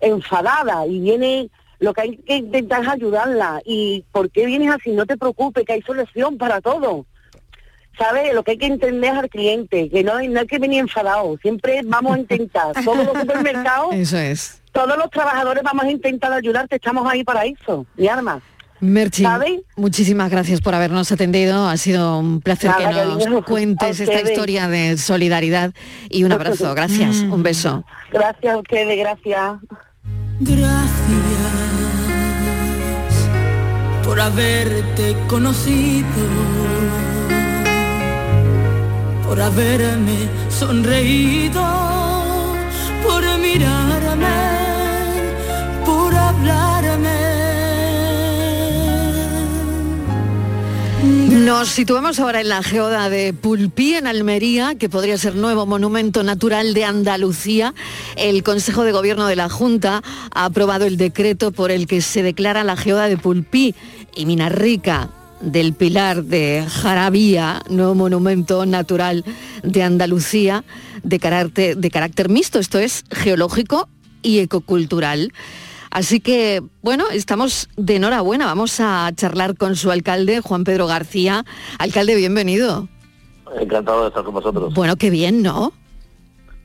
Speaker 26: enfadada y viene, lo que hay que intentar es ayudarla. ¿Y por qué vienes así? No te preocupes, que hay solución para todo. ¿Sabes? Lo que hay que entender es al cliente, que no, hay- no hay que venir enfadado. Siempre vamos a intentar. Todos los supermercados,
Speaker 1: Eso es.
Speaker 26: todos los trabajadores vamos a intentar ayudarte. Estamos ahí para eso, mi arma.
Speaker 1: Merchi, muchísimas gracias por habernos atendido. Ha sido un placer
Speaker 26: Nada,
Speaker 1: que nos
Speaker 26: cariño,
Speaker 1: cuentes esta historia de solidaridad y un abrazo. Gracias, un beso.
Speaker 26: Gracias a ustedes, gracias.
Speaker 16: por haberte conocido, por haberme sonreído, por mirarme, por hablarme.
Speaker 1: Nos situamos ahora en la geoda de Pulpí, en Almería, que podría ser nuevo monumento natural de Andalucía. El Consejo de Gobierno de la Junta ha aprobado el decreto por el que se declara la geoda de Pulpí y Minarrica del Pilar de Jarabía, nuevo monumento natural de Andalucía de carácter, de carácter mixto, esto es geológico y ecocultural. Así que, bueno, estamos de enhorabuena. Vamos a charlar con su alcalde, Juan Pedro García. Alcalde, bienvenido.
Speaker 27: Encantado de estar con vosotros.
Speaker 1: Bueno, qué bien, ¿no?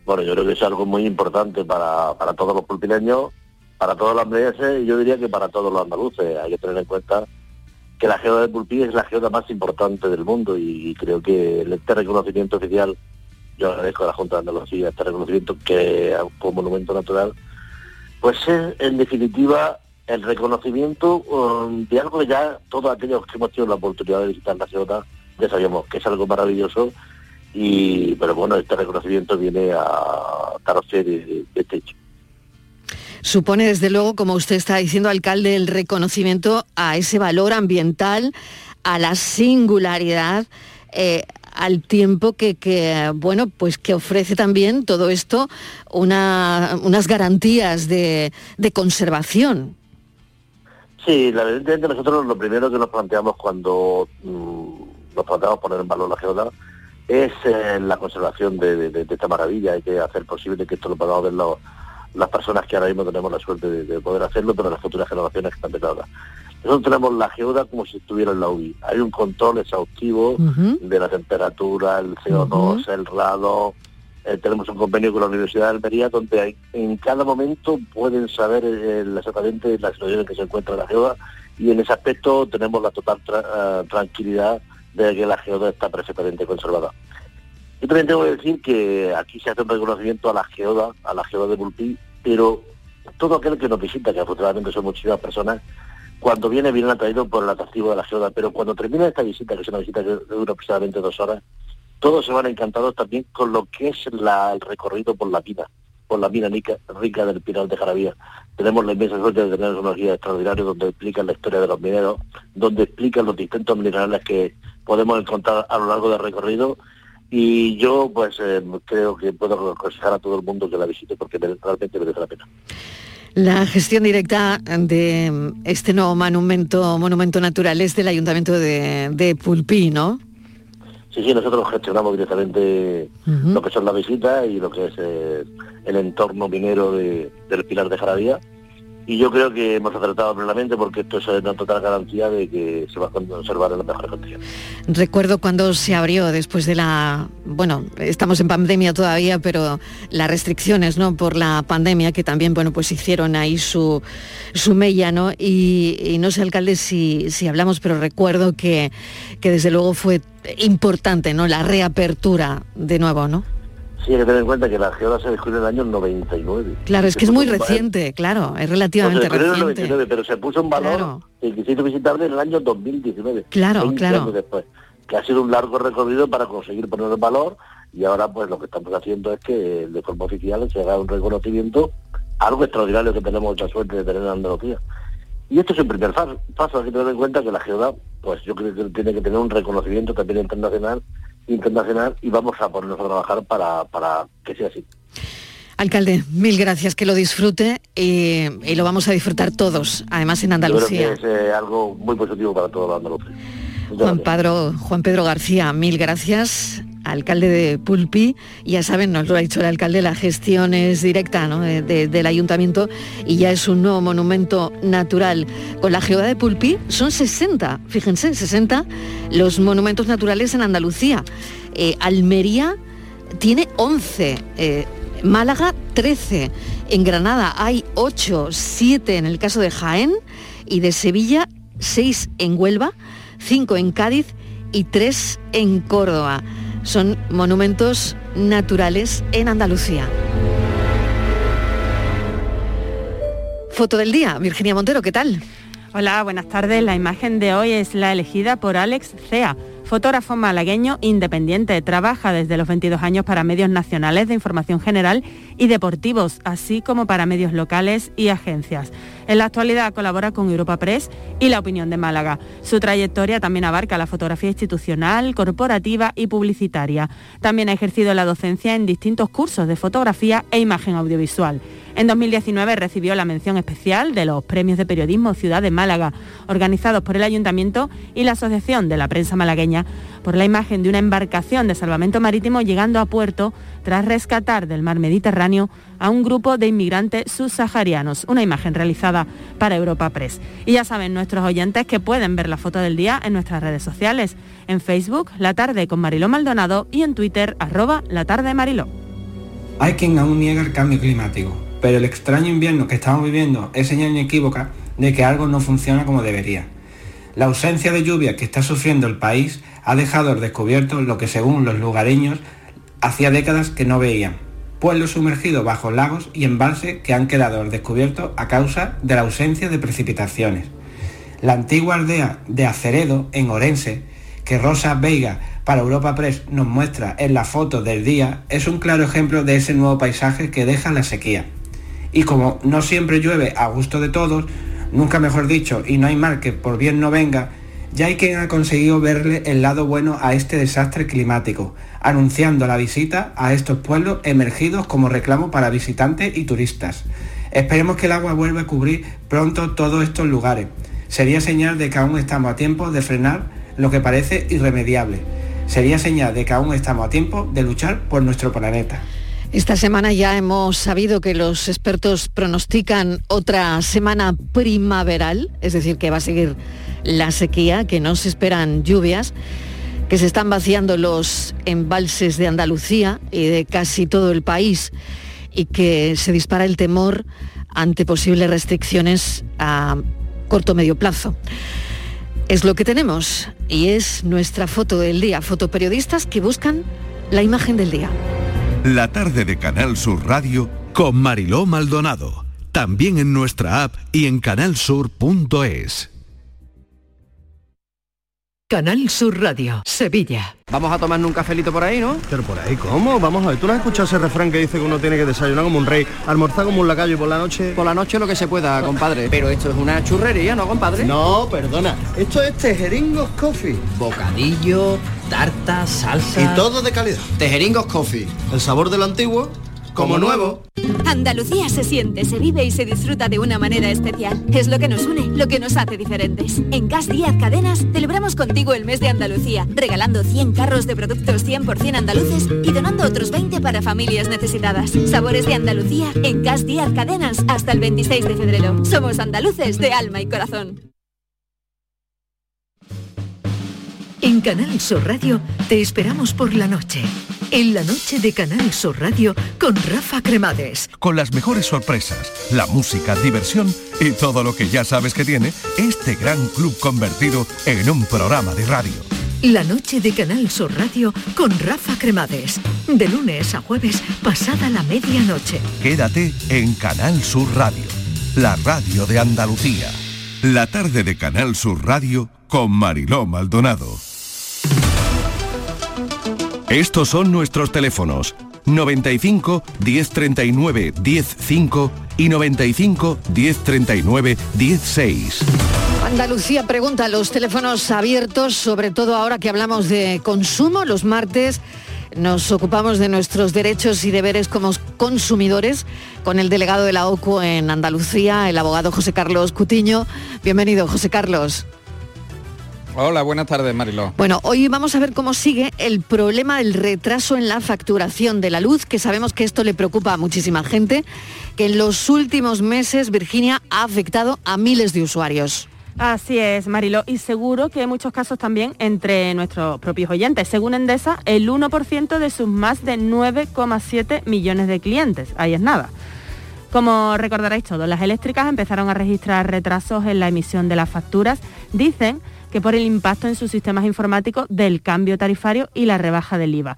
Speaker 27: Bueno, yo creo que es algo muy importante para, para todos los pulpileños, para todos los almerienses y yo diría que para todos los andaluces. Hay que tener en cuenta que la geoda de Pulpí es la geoda más importante del mundo y creo que este reconocimiento oficial, yo agradezco a la Junta de Andalucía este reconocimiento que como monumento natural, pues es en definitiva el reconocimiento um, de algo ya todos aquellos que hemos tenido la oportunidad de visitar la geoda ya sabíamos que es algo maravilloso y pero bueno este reconocimiento viene a daros fe de, de este.
Speaker 1: Supone, desde luego, como usted está diciendo, alcalde, el reconocimiento a ese valor ambiental, a la singularidad, eh, al tiempo que, bueno, pues que ofrece también todo esto una- unas garantías de, conservación.
Speaker 27: Sí, la evidentemente nosotros lo primero que nos planteamos cuando mm, nos planteamos poner en valor la geoda es eh, la conservación de, esta maravilla. Hay que hacer posible que esto lo podamos ver las personas que ahora mismo tenemos la suerte de, de poder hacerlo, pero las futuras generaciones que están detrás. Nosotros tenemos la geoda como si estuviera en la UBI. Hay un control exhaustivo de la temperatura, el CO2, el rado. Eh, tenemos un convenio con la Universidad de Almería donde hay- en cada momento pueden saber eh, exactamente la situación en que se encuentra la geoda y en ese aspecto tenemos la total tra- eh, tranquilidad de que la geoda está perfectamente conservada. Yo también tengo que decir que aquí se hace un reconocimiento a la geoda, a la geoda de Bulpí, pero todo aquel que nos visita, que afortunadamente son muchísimas personas, cuando viene, vienen atraídos por el atractivo de la geoda, pero cuando termina esta visita, que es una visita que dura aproximadamente dos horas, todos se van encantados también con lo que es la- el recorrido por la mina, por la mina rica, del Pinar de Jarabía. Tenemos la inmensa suerte de tener unos guías extraordinarios donde explican la historia de los mineros, donde explican los distintos minerales que podemos encontrar a lo largo del recorrido y yo pues eh, creo que puedo aconsejar a todo el mundo que la visite porque realmente merece la pena.
Speaker 1: La gestión directa de este nuevo monumento, monumento natural es del Ayuntamiento de, de Pulpí, ¿no?
Speaker 27: Sí, sí, nosotros gestionamos directamente lo que son las visitas y lo que es eh, el entorno minero de- del Pilar de Jaradía. Y yo creo que hemos acertado plenamente porque esto es una total garantía de que se va a conservar en las mejores condiciones.
Speaker 1: Recuerdo cuando se abrió después de la, bueno, estamos en pandemia todavía, pero las restricciones, ¿no? Por la pandemia que también, bueno, pues hicieron ahí su, su mella, ¿no? Y, no sé, alcalde, si, si hablamos, pero recuerdo que, que desde luego fue importante, ¿no? La reapertura de nuevo, ¿no?
Speaker 27: Sí, hay que tener en cuenta que la geoda se descubrió en el año 99.
Speaker 1: Claro, es que es muy reciente, claro, es
Speaker 27: No, se
Speaker 1: relativamente
Speaker 27: en el
Speaker 1: reciente.
Speaker 27: 99, pero se puso en valor el distrito visitable en el año 2019.
Speaker 1: Claro,
Speaker 27: 20
Speaker 1: claro.
Speaker 27: años después. Que ha sido un largo recorrido para conseguir ponerlo en valor y ahora pues lo que estamos haciendo es que de forma oficial se haga un reconocimiento, algo extraordinario que tenemos mucha suerte de tener en Andalucía. Y esto es el primer paso, hay que tener en cuenta que la geoda, pues yo creo que tiene que tener un reconocimiento también internacional, internacional y vamos a ponernos a trabajar para, para que sea así.
Speaker 1: Alcalde, mil gracias, que lo disfrute y, y lo vamos a disfrutar todos, además en
Speaker 27: Yo
Speaker 1: Andalucía.
Speaker 27: creo que es eh, algo muy positivo para todos los andaluces.
Speaker 1: Juan. Pedro, Juan Pedro García, mil gracias. Alcalde de Pulpi, ya saben, nos lo ha dicho el alcalde, la gestión es directa del ayuntamiento y ya es un nuevo monumento natural. Con la geoda de Pulpi son 60, fíjense, 60 los monumentos naturales en Andalucía. Eh, Almería tiene 11, eh, Málaga 13, en Granada hay 8, 7 en el caso de Jaén y de Sevilla 6 en Huelva, 5 en Cádiz y 3 en Córdoba. Son monumentos naturales en Andalucía. Foto del día, Virginia Montero, ¿qué tal?
Speaker 28: Hola, buenas tardes. La imagen de hoy es la elegida por Alex Cea, fotógrafo malagueño independiente. Trabaja desde los 22 años para medios nacionales de información general y deportivos, así como para medios locales y agencias. En la actualidad colabora con Europa Press y La Opinión de Málaga. Su trayectoria también abarca la fotografía institucional, corporativa y publicitaria. También ha ejercido la docencia en distintos cursos de fotografía e imagen audiovisual. En 2019 recibió la mención especial de los Premios de Periodismo Ciudad de Málaga, organizados por el Ayuntamiento y la Asociación de la Prensa Malagueña, por la imagen de una embarcación de salvamento marítimo llegando a puerto tras rescatar del mar Mediterráneo a un grupo de inmigrantes subsaharianos, una imagen realizada para Europa Press. Y ya saben nuestros oyentes que pueden ver la foto del día en nuestras redes sociales, en Facebook, La Tarde con Mariló Maldonado y en Twitter, arroba La Tarde Mariló.
Speaker 29: Hay quien aún niega el cambio climático, pero el extraño invierno que estamos viviendo es señal inequívoca de que algo no funciona como debería. La ausencia de lluvia que está sufriendo el país ha dejado al descubierto lo que según los lugareños hacía décadas que no veían. Pueblos sumergidos bajo lagos y embalses que han quedado al descubierto a causa de la ausencia de precipitaciones. La antigua aldea de Aceredo, en Orense, que Rosa Veiga para Europa Press nos muestra en la foto del día, es un claro ejemplo de ese nuevo paisaje que deja la sequía. Y como no siempre llueve a gusto de todos, nunca mejor dicho, y no hay mal que por bien no venga, ya hay quien ha conseguido verle el lado bueno a este desastre climático, anunciando la visita a estos pueblos emergidos como reclamo para visitantes y turistas. Esperemos que el agua vuelva a cubrir pronto todos estos lugares. Sería señal de que aún estamos a tiempo de frenar lo que parece irremediable. Sería señal de que aún estamos a tiempo de luchar por nuestro planeta.
Speaker 1: Esta semana ya hemos sabido que los expertos pronostican otra semana primaveral, es decir, que va a seguir la sequía, que no se esperan lluvias, que se están vaciando los embalses de Andalucía y de casi todo el país y que se dispara el temor ante posibles restricciones a corto medio plazo. Es lo que tenemos y es nuestra foto del día, fotoperiodistas que buscan la imagen del día.
Speaker 2: La tarde de Canal Sur Radio
Speaker 18: Con Mariló Maldonado. También en nuestra app y en canalsur.es.
Speaker 25: Canal Sur Radio, Sevilla.
Speaker 30: Vamos a tomarnos un cafelito por ahí, ¿no? Pero por ahí, ¿cómo? Vamos a ver, ¿tú no has escuchado ese refrán que dice que uno tiene que desayunar como un rey, almorzar como un lacayo y por la noche...
Speaker 31: Por la noche lo que se pueda, compadre. Pero esto es una churrería, ¿no, compadre?
Speaker 30: No, perdona. Esto es Tejeringos Coffee.
Speaker 31: Bocadillo, tarta, salsa...
Speaker 30: Y todo de calidad.
Speaker 31: Tejeringos Coffee.
Speaker 30: El sabor del antiguo como nuevo.
Speaker 22: Andalucía se siente, se vive y se disfruta de una manera especial. Es lo que nos une, lo que nos hace diferentes. En Gas Díaz Cadenas celebramos contigo el mes de Andalucía, regalando 100 carros de productos 100% andaluces y donando otros 20 para familias necesitadas. Sabores de Andalucía en Gas Díaz Cadenas hasta el 26 de febrero. Somos andaluces de alma y corazón.
Speaker 25: En Canal Sur Radio te esperamos por la noche. En la noche de Canal Sur Radio con Rafa Cremades.
Speaker 2: Con las mejores sorpresas, la música, diversión y todo lo que ya sabes que tiene este gran club convertido en un programa de radio.
Speaker 25: La noche de Canal Sur Radio con Rafa Cremades. De lunes a jueves, pasada la medianoche.
Speaker 2: Quédate en Canal Sur Radio, la radio de Andalucía. La tarde de Canal Sur Radio con Mariló Maldonado. Estos son nuestros teléfonos 95 1039 105 y 95 1039 16.
Speaker 1: Andalucía pregunta, los teléfonos abiertos, sobre todo ahora que hablamos de consumo, los martes nos ocupamos de nuestros derechos y deberes como consumidores con el delegado de la OCU en Andalucía, el abogado José Carlos Cutiño. Bienvenido, José Carlos.
Speaker 32: Hola, buenas tardes, Mariló.
Speaker 1: Bueno, hoy vamos a ver cómo sigue el problema del retraso en la facturación de la luz, que sabemos que esto le preocupa a muchísima gente, que en los últimos meses Virginia ha afectado a miles de usuarios.
Speaker 28: Así es, Marilo, y seguro que hay muchos casos también entre nuestros propios oyentes. Según Endesa, el 1% de sus más de 9,7 millones de clientes. Ahí es nada. Como recordaréis todos, las eléctricas empezaron a registrar retrasos en la emisión de las facturas. Dicen que por el impacto en sus sistemas informáticos del cambio tarifario y la rebaja del IVA.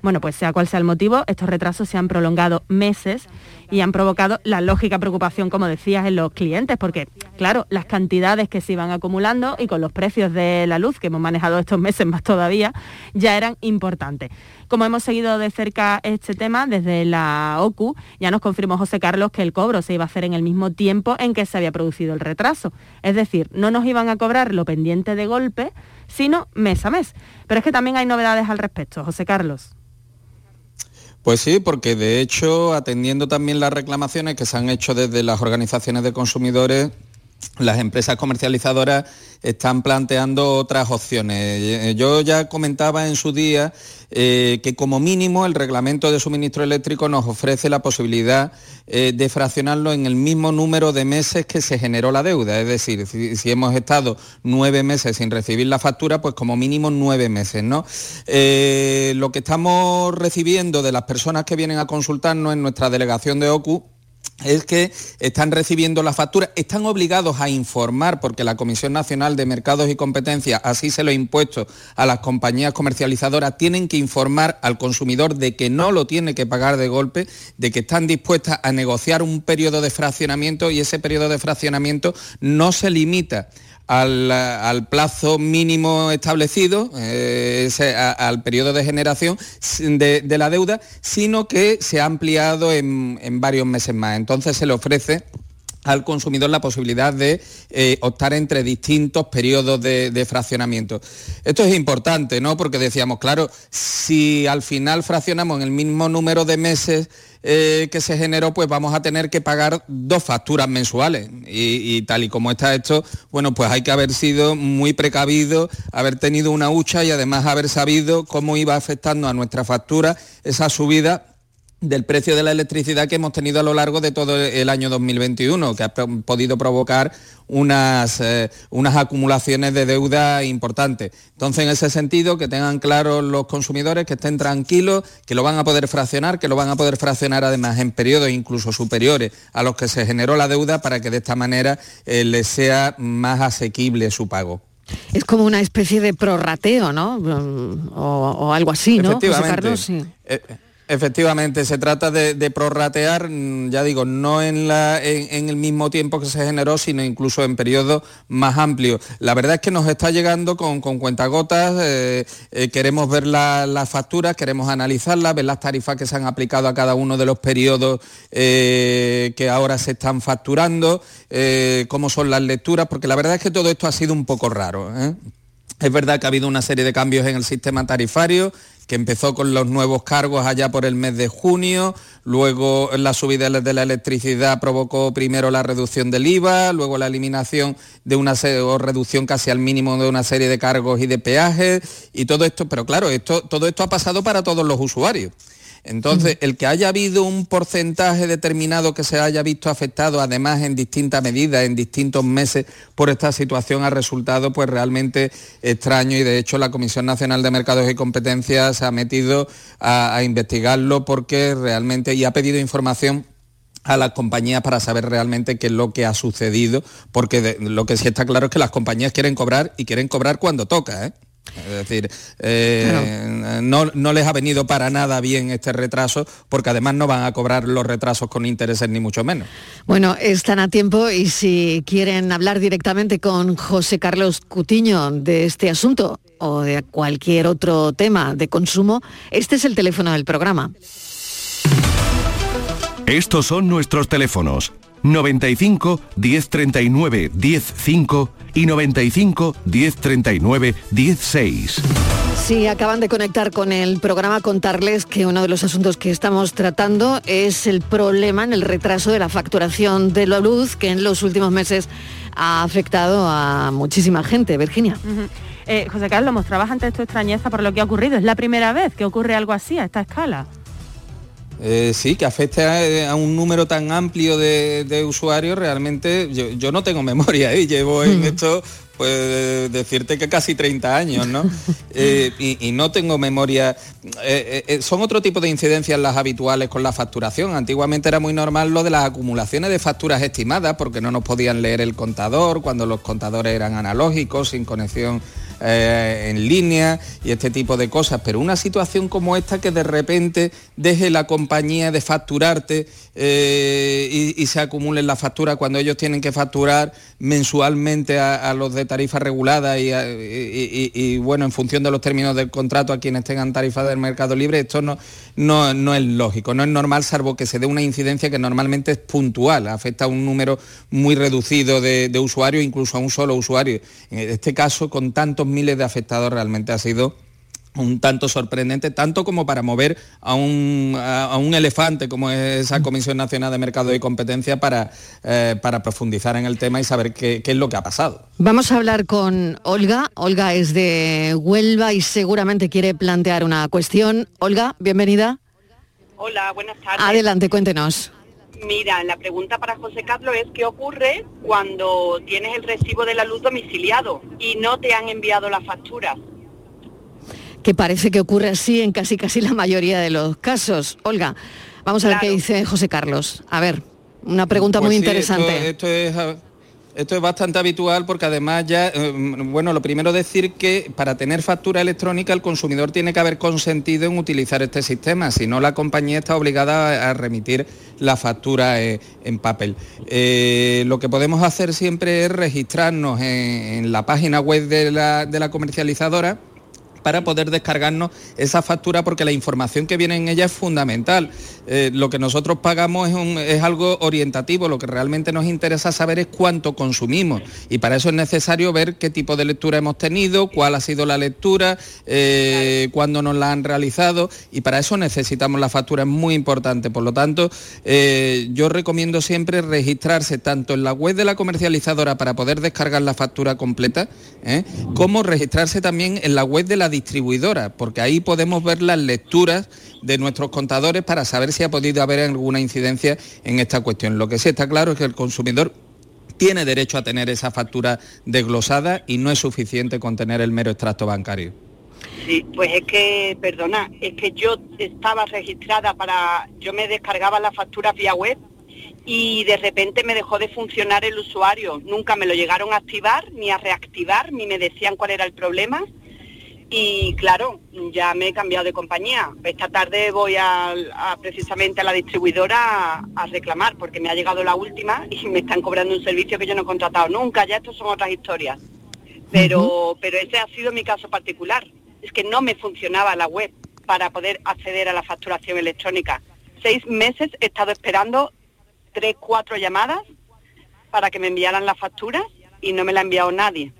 Speaker 28: Bueno, pues sea cual sea el motivo, estos retrasos se han prolongado meses y han provocado la lógica preocupación, como decías, en los clientes, porque, claro, las cantidades que se iban acumulando y con los precios de la luz que hemos manejado estos meses más todavía, ya eran importantes. Como hemos seguido de cerca este tema desde la OCU, ya nos confirmó José Carlos que el cobro se iba a hacer en el mismo tiempo en que se había producido el retraso. Es decir, no nos iban a cobrar lo pendiente de golpe, sino mes a mes. Pero es que también hay novedades al respecto, José Carlos.
Speaker 32: Pues sí, porque de hecho, atendiendo también las reclamaciones que se han hecho desde las organizaciones de consumidores, las empresas comercializadoras están planteando otras opciones. Eh, yo ya comentaba en su día eh, que como mínimo el reglamento de suministro eléctrico nos ofrece la posibilidad eh, de fraccionarlo en el mismo número de meses que se generó la deuda. Es decir, si, hemos estado nueve meses sin recibir la factura, pues como mínimo nueve meses. ¿no? lo que estamos recibiendo de las personas que vienen a consultarnos en nuestra delegación de OCU es que están recibiendo la factura, están obligados a informar, porque la Comisión Nacional de Mercados y Competencia así se lo ha impuesto a las compañías comercializadoras, tienen que informar al consumidor de que no lo tiene que pagar de golpe, de que están dispuestas a negociar un periodo de fraccionamiento y ese periodo de fraccionamiento no se limita al, plazo mínimo establecido, eh, al periodo de generación de, la deuda, sino que se ha ampliado en, varios meses más. Entonces se le ofrece al consumidor la posibilidad de eh, optar entre distintos periodos de, de, fraccionamiento. Esto es importante, ¿no? Porque decíamos, claro, si al final fraccionamos en el mismo número de meses eh, que se generó, pues vamos a tener que pagar dos facturas mensuales. Y, tal y como está esto, bueno, pues hay que haber sido muy precavido, haber tenido una hucha y además haber sabido cómo iba afectando a nuestra factura esa subida del precio de la electricidad que hemos tenido a lo largo de todo el año 2021, que ha podido provocar unas, eh, unas acumulaciones de deuda importantes. Entonces, en ese sentido, que tengan claro los consumidores, que estén tranquilos, que lo van a poder fraccionar, que lo van a poder fraccionar además en periodos incluso superiores a los que se generó la deuda para que de esta manera eh, les sea más asequible su pago.
Speaker 1: Es como una especie de prorrateo, ¿no? O, algo así, ¿no?
Speaker 32: Efectivamente. Eh, Efectivamente, se trata de, prorratear, mm, ya digo, no en, el mismo tiempo que se generó, sino incluso en periodos más amplios. La verdad es que nos está llegando con, cuentagotas, eh, eh, queremos ver las facturas, queremos analizarlas, ver las tarifas que se han aplicado a cada uno de los periodos eh, que ahora se están facturando, cómo son las lecturas, porque la verdad es que todo esto ha sido un poco raro. Es verdad que ha habido una serie de cambios en el sistema tarifario que empezó con los nuevos cargos allá por el mes de junio, luego la subida de la electricidad provocó primero la reducción del IVA, luego la eliminación de una o reducción casi al mínimo de una serie de cargos y de peajes y todo esto, pero claro, esto, todo esto ha pasado para todos los usuarios. Entonces, el que haya habido un porcentaje determinado que se haya visto afectado, además en distintas medidas, en distintos meses, por esta situación ha resultado pues realmente extraño y de hecho la Comisión Nacional de Mercados y Competencias se ha metido a, investigarlo porque realmente y ha pedido información a las compañías para saber realmente qué es lo que ha sucedido, porque lo que sí está claro es que las compañías quieren cobrar y quieren cobrar cuando toca. ¿eh? Es decir, eh, no, no, les ha venido para nada bien este retraso, porque además no van a cobrar los retrasos con intereses ni mucho menos.
Speaker 1: Bueno, están a tiempo y si quieren hablar directamente con José Carlos Cutiño de este asunto o de cualquier otro tema de consumo, este es el teléfono del programa.
Speaker 2: Estos son nuestros teléfonos 95 1039 105 y 95 1039 16.
Speaker 1: Si acaban de conectar con el programa, contarles que uno de los asuntos que estamos tratando es el problema en el retraso de la facturación de la luz que en los últimos meses ha afectado a muchísima gente. Virginia.
Speaker 28: Eh, José Carlos, mostrabas antes tu extrañeza por lo que ha ocurrido. ¿Es la primera vez que ocurre algo así a esta escala?
Speaker 32: Eh, sí, que afecte a, un número tan amplio de, usuarios, realmente yo, no tengo memoria y ¿eh? llevo en esto pues decirte que casi 30 años, ¿no? Eh, y, no tengo memoria. son otro tipo de incidencias las habituales con la facturación. Antiguamente era muy normal lo de las acumulaciones de facturas estimadas porque no nos podían leer el contador cuando los contadores eran analógicos, sin conexión eh, en línea y este tipo de cosas, pero una situación como esta que de repente deje la compañía de facturarte eh, y, se acumulen las facturas cuando ellos tienen que facturar mensualmente a, los de tarifa regulada y, bueno, en función de los términos del contrato a quienes tengan tarifa del mercado libre, esto no, no, es lógico, no es normal salvo que se dé una incidencia que normalmente es puntual, afecta a un número muy reducido de, de usuarios, incluso a un solo usuario. En este caso, con tantos miles de afectados realmente ha sido un tanto sorprendente, tanto como para mover a un, a, un elefante como es esa Comisión Nacional de Mercado y Competencia para, eh, para profundizar en el tema y saber qué, qué, es lo que ha pasado.
Speaker 1: Vamos a hablar con Olga. Olga es de Huelva y seguramente quiere plantear una cuestión. Olga, bienvenida.
Speaker 33: Hola, buenas tardes.
Speaker 1: Adelante, cuéntenos.
Speaker 33: Mira, la pregunta para José Carlos es qué ocurre cuando tienes el recibo de la luz domiciliado y no te han enviado la factura.
Speaker 1: Que parece que ocurre así en casi casi la mayoría de los casos. Olga, vamos a ver qué dice José Carlos. A ver, una pregunta pues muy interesante.
Speaker 32: esto es esto es bastante habitual porque además ya, eh, bueno, lo primero decir que para tener factura electrónica el consumidor tiene que haber consentido en utilizar este sistema, si no la compañía está obligada a remitir la factura eh, en papel. Eh, lo que podemos hacer siempre es registrarnos en, la página web de la comercializadora para poder descargarnos esa factura porque la información que viene en ella es fundamental. Eh, lo que nosotros pagamos es, algo orientativo, lo que realmente nos interesa saber es cuánto consumimos y para eso es necesario ver qué tipo de lectura hemos tenido, cuál ha sido la lectura, eh, cuándo nos la han realizado y para eso necesitamos la factura, es muy importante. Por lo tanto, eh, yo recomiendo siempre registrarse tanto en la web de la comercializadora para poder descargar la factura completa, como registrarse también en la web de la distribuidora, porque ahí podemos ver las lecturas de nuestros contadores para saber si ha podido haber alguna incidencia en esta cuestión. Lo que sí está claro es que el consumidor tiene derecho a tener esa factura desglosada y no es suficiente con tener el mero extracto bancario.
Speaker 33: Sí, pues es que, perdona, es que yo estaba registrada para, yo me descargaba las facturas vía web y de repente me dejó de funcionar el usuario. Nunca me lo llegaron a activar ni a reactivar, ni me decían cuál era el problema y claro, ya me he cambiado de compañía. Esta tarde voy a, precisamente a la distribuidora a, reclamar porque me ha llegado la última y me están cobrando un servicio que yo no he contratado nunca. Ya estos son otras historias. Pero, pero ese ha sido mi caso particular. Es que no me funcionaba la web para poder acceder a la facturación electrónica. Seis meses he estado esperando tres, cuatro llamadas para que me enviaran la factura y no me la ha enviado nadie.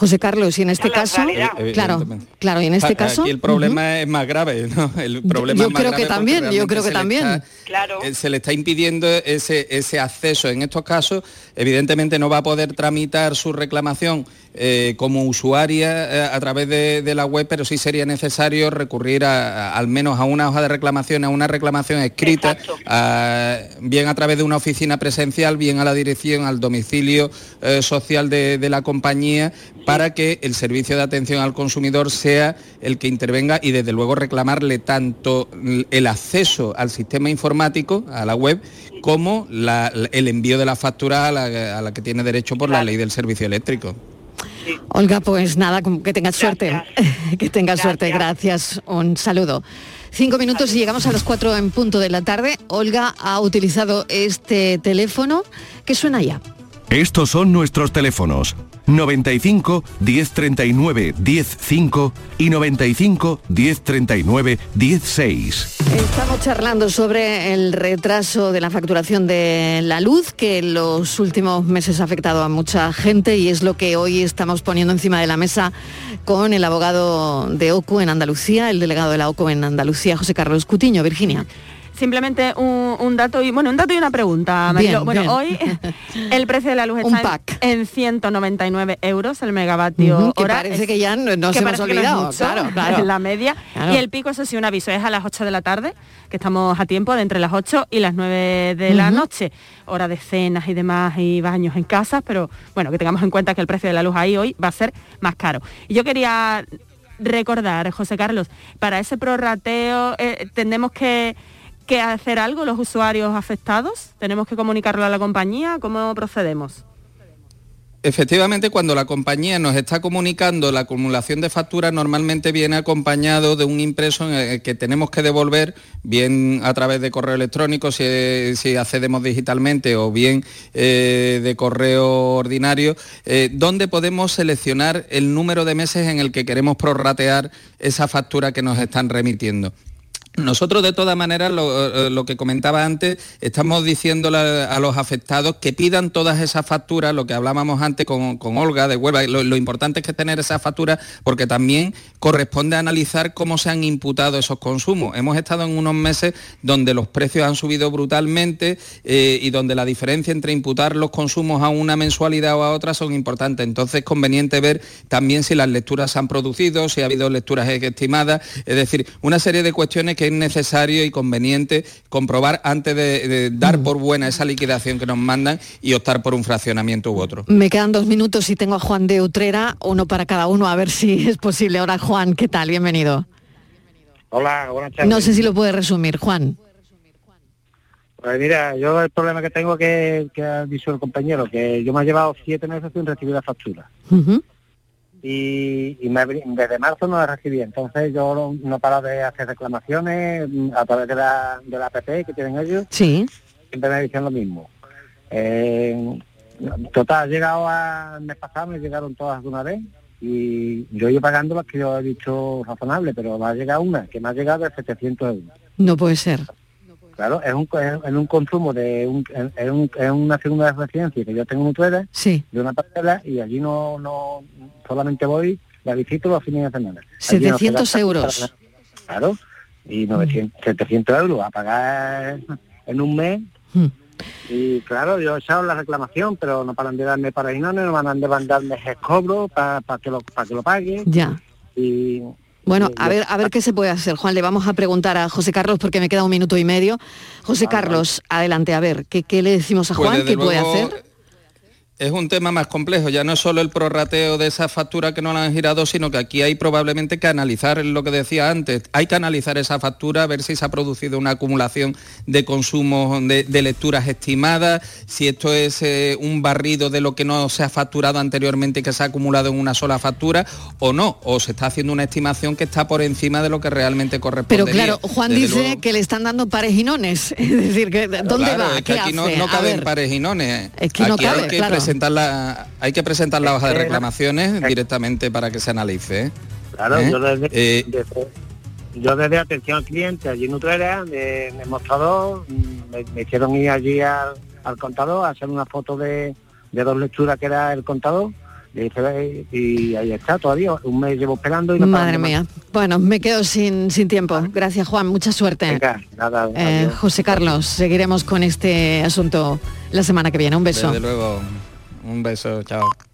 Speaker 1: José Carlos, y en este caso,
Speaker 33: realidad.
Speaker 1: claro,
Speaker 32: Evidentemente.
Speaker 1: claro, y en este
Speaker 32: A-
Speaker 1: caso,
Speaker 32: Aquí el problema es más grave, ¿no? El problema
Speaker 1: yo
Speaker 32: es más
Speaker 1: creo que
Speaker 32: grave
Speaker 1: también, yo creo que también.
Speaker 32: está- eh, se le está impidiendo ese, ese acceso. En estos casos, evidentemente no va a poder tramitar su reclamación eh, como usuaria eh, a través de, de la web, pero sí sería necesario recurrir a, a- al menos a una hoja de reclamación, a una reclamación escrita, a- bien a través de una oficina presencial, bien a la dirección, al domicilio eh, social de, de la compañía, para que el servicio de atención al consumidor sea el que intervenga y desde luego reclamarle tanto el acceso al sistema informático, a la web, como la- el envío de la factura a la, a la que tiene derecho por la ley del servicio eléctrico.
Speaker 1: Olga, pues nada, que tengas suerte, que tengas suerte, gracias, un saludo. Cinco minutos y llegamos a las cuatro en punto de la tarde. Olga ha utilizado este teléfono que suena ya.
Speaker 2: Estos son nuestros teléfonos 95 1039 105 y 95 1039 16.
Speaker 1: Estamos charlando sobre el retraso de la facturación de la luz que en los últimos meses ha afectado a mucha gente y es lo que hoy estamos poniendo encima de la mesa con el abogado de OCU en Andalucía, el delegado de la OCU en Andalucía, José Carlos Cutiño. Virginia.
Speaker 28: Simplemente un, un dato y bueno, un dato y una pregunta, Marilo.
Speaker 1: Bien,
Speaker 28: bueno,
Speaker 1: bien.
Speaker 28: hoy el precio de la luz está en, en 199 euros el megavatio
Speaker 1: Ujú, que
Speaker 28: hora.
Speaker 1: parece
Speaker 28: Es-
Speaker 1: que ya no-
Speaker 28: que
Speaker 1: hemos
Speaker 28: no
Speaker 1: olvidado,
Speaker 28: mucho,
Speaker 1: claro,
Speaker 28: la media.
Speaker 1: Claro.
Speaker 28: Y el pico, eso sí, un aviso, es a las 8 de la tarde, que estamos a tiempo de entre las 8 y las 9 de la noche. Hora de cenas y demás y baños en casa, pero bueno, que tengamos en cuenta que el precio de la luz ahí hoy va a ser más caro. Y yo quería recordar, José Carlos, para ese prorrateo eh, tenemos que, que hacer algo los usuarios afectados, tenemos que comunicarlo a la compañía, ¿cómo procedemos?
Speaker 32: Efectivamente, cuando la compañía nos está comunicando la acumulación de facturas, normalmente viene acompañado de un impreso en el que tenemos que devolver, bien a través de correo electrónico, si, si accedemos digitalmente, o bien eh, de correo ordinario, eh, donde podemos seleccionar el número de meses en el que queremos prorratear esa factura que nos están remitiendo. Nosotros de todas maneras, lo, eh, lo que comentaba antes, estamos diciéndole a los afectados que pidan todas esas facturas, lo que hablábamos antes con, con Olga de Huelva, lo, lo importante es que tener esas facturas porque también corresponde analizar cómo se han imputado esos consumos. Hemos estado en unos meses donde los precios han subido brutalmente eh, y donde la diferencia entre imputar los consumos a una mensualidad o a otra son importantes. Entonces es conveniente ver también si las lecturas se han producido, si ha habido lecturas estimadas, es decir, una serie de cuestiones que es necesario y conveniente comprobar antes de, de dar por buena esa liquidación que nos mandan y optar por un fraccionamiento u otro.
Speaker 1: Me quedan dos minutos y tengo a Juan de Utrera, uno para cada uno, a ver si es posible. Ahora, Juan, ¿qué tal? Bienvenido.
Speaker 34: Hola, buenas tardes.
Speaker 1: No sé si lo puede resumir, Juan.
Speaker 34: Pues mira, yo el problema que tengo que, que ha dicho el compañero, que yo me he llevado siete meses sin recibir la factura. Y, y me- desde marzo no la recibí. Entonces yo no, no paro de hacer reclamaciones mm, a través de la, de la app que tienen ellos.
Speaker 1: Sí.
Speaker 34: Siempre me dicen lo mismo. Eh, total, he llegado al mes pasado, me llegaron todas de una vez. Y yo he ido pagando las que yo he dicho razonable, pero me ha llegado una, que me ha llegado de 700 euros.
Speaker 1: No puede ser.
Speaker 34: Claro, es un, es un consumo de un, en un- en una segunda residencia que yo tengo en Utrera,
Speaker 1: Sí.
Speaker 34: de una parcela, y allí no, no solamente voy, la visito los fines de semana. Allí no se
Speaker 1: 700
Speaker 34: gasta
Speaker 1: euros.
Speaker 34: Claro, y 900, 700 euros a pagar en un mes.
Speaker 1: Mm.
Speaker 34: Y claro, yo he echado la reclamación, pero no paran de darme paraginones, no paran de mandarme el cobro para que lo para que lo pague.
Speaker 1: Ya.
Speaker 34: Y
Speaker 1: Bueno, a ver, a ver qué se puede hacer, Juan. Le vamos a preguntar a José Carlos porque me queda un minuto y medio. José Carlos, adelante, a ver, ¿qué, qué le decimos a
Speaker 32: Pues,
Speaker 1: Juan? ¿Qué puede
Speaker 32: luego,
Speaker 1: hacer?
Speaker 32: Es un tema más complejo, ya no es solo el prorrateo de esa factura que no la han girado, sino que aquí hay probablemente que analizar lo que decía antes. Hay que analizar esa factura, ver si se ha producido una acumulación de consumos de, de lecturas estimadas, si esto es eh, un barrido de lo que no se ha facturado anteriormente y que se ha acumulado en una sola factura, o no, o se está haciendo una estimación que está por encima de lo que realmente corresponde.
Speaker 1: Pero claro, Juan dice que le están dando parejinones. Es decir, que ¿dónde
Speaker 32: Claro,
Speaker 1: va?
Speaker 32: es que
Speaker 1: ¿Qué
Speaker 32: aquí no,
Speaker 1: hace?
Speaker 32: no caben parejinones.
Speaker 1: Es que no
Speaker 32: aquí
Speaker 1: cabe,
Speaker 32: hay que
Speaker 1: claro.
Speaker 32: Presentar la, hay que presentar la hoja de
Speaker 34: Es que-
Speaker 32: reclamaciones directamente para que se analice. ¿eh?
Speaker 34: Claro,
Speaker 32: ¿Eh?
Speaker 34: yo desde,
Speaker 32: Eh,
Speaker 34: desde- yo desde atención al cliente allí en Utrera, en el mostrador, mm, me, me hicieron ir allí al, al contador a hacer una foto de, de dos lecturas que era el contador Y ahí, está todavía, un mes llevo esperando y no
Speaker 1: Madre mía. Bueno, me quedo sin, sin tiempo. Gracias, Juan. Mucha suerte.
Speaker 34: Venga, nada,
Speaker 1: Eh. José Carlos, seguiremos con este asunto la semana que viene. Un beso.
Speaker 32: Desde luego, un beso, chao.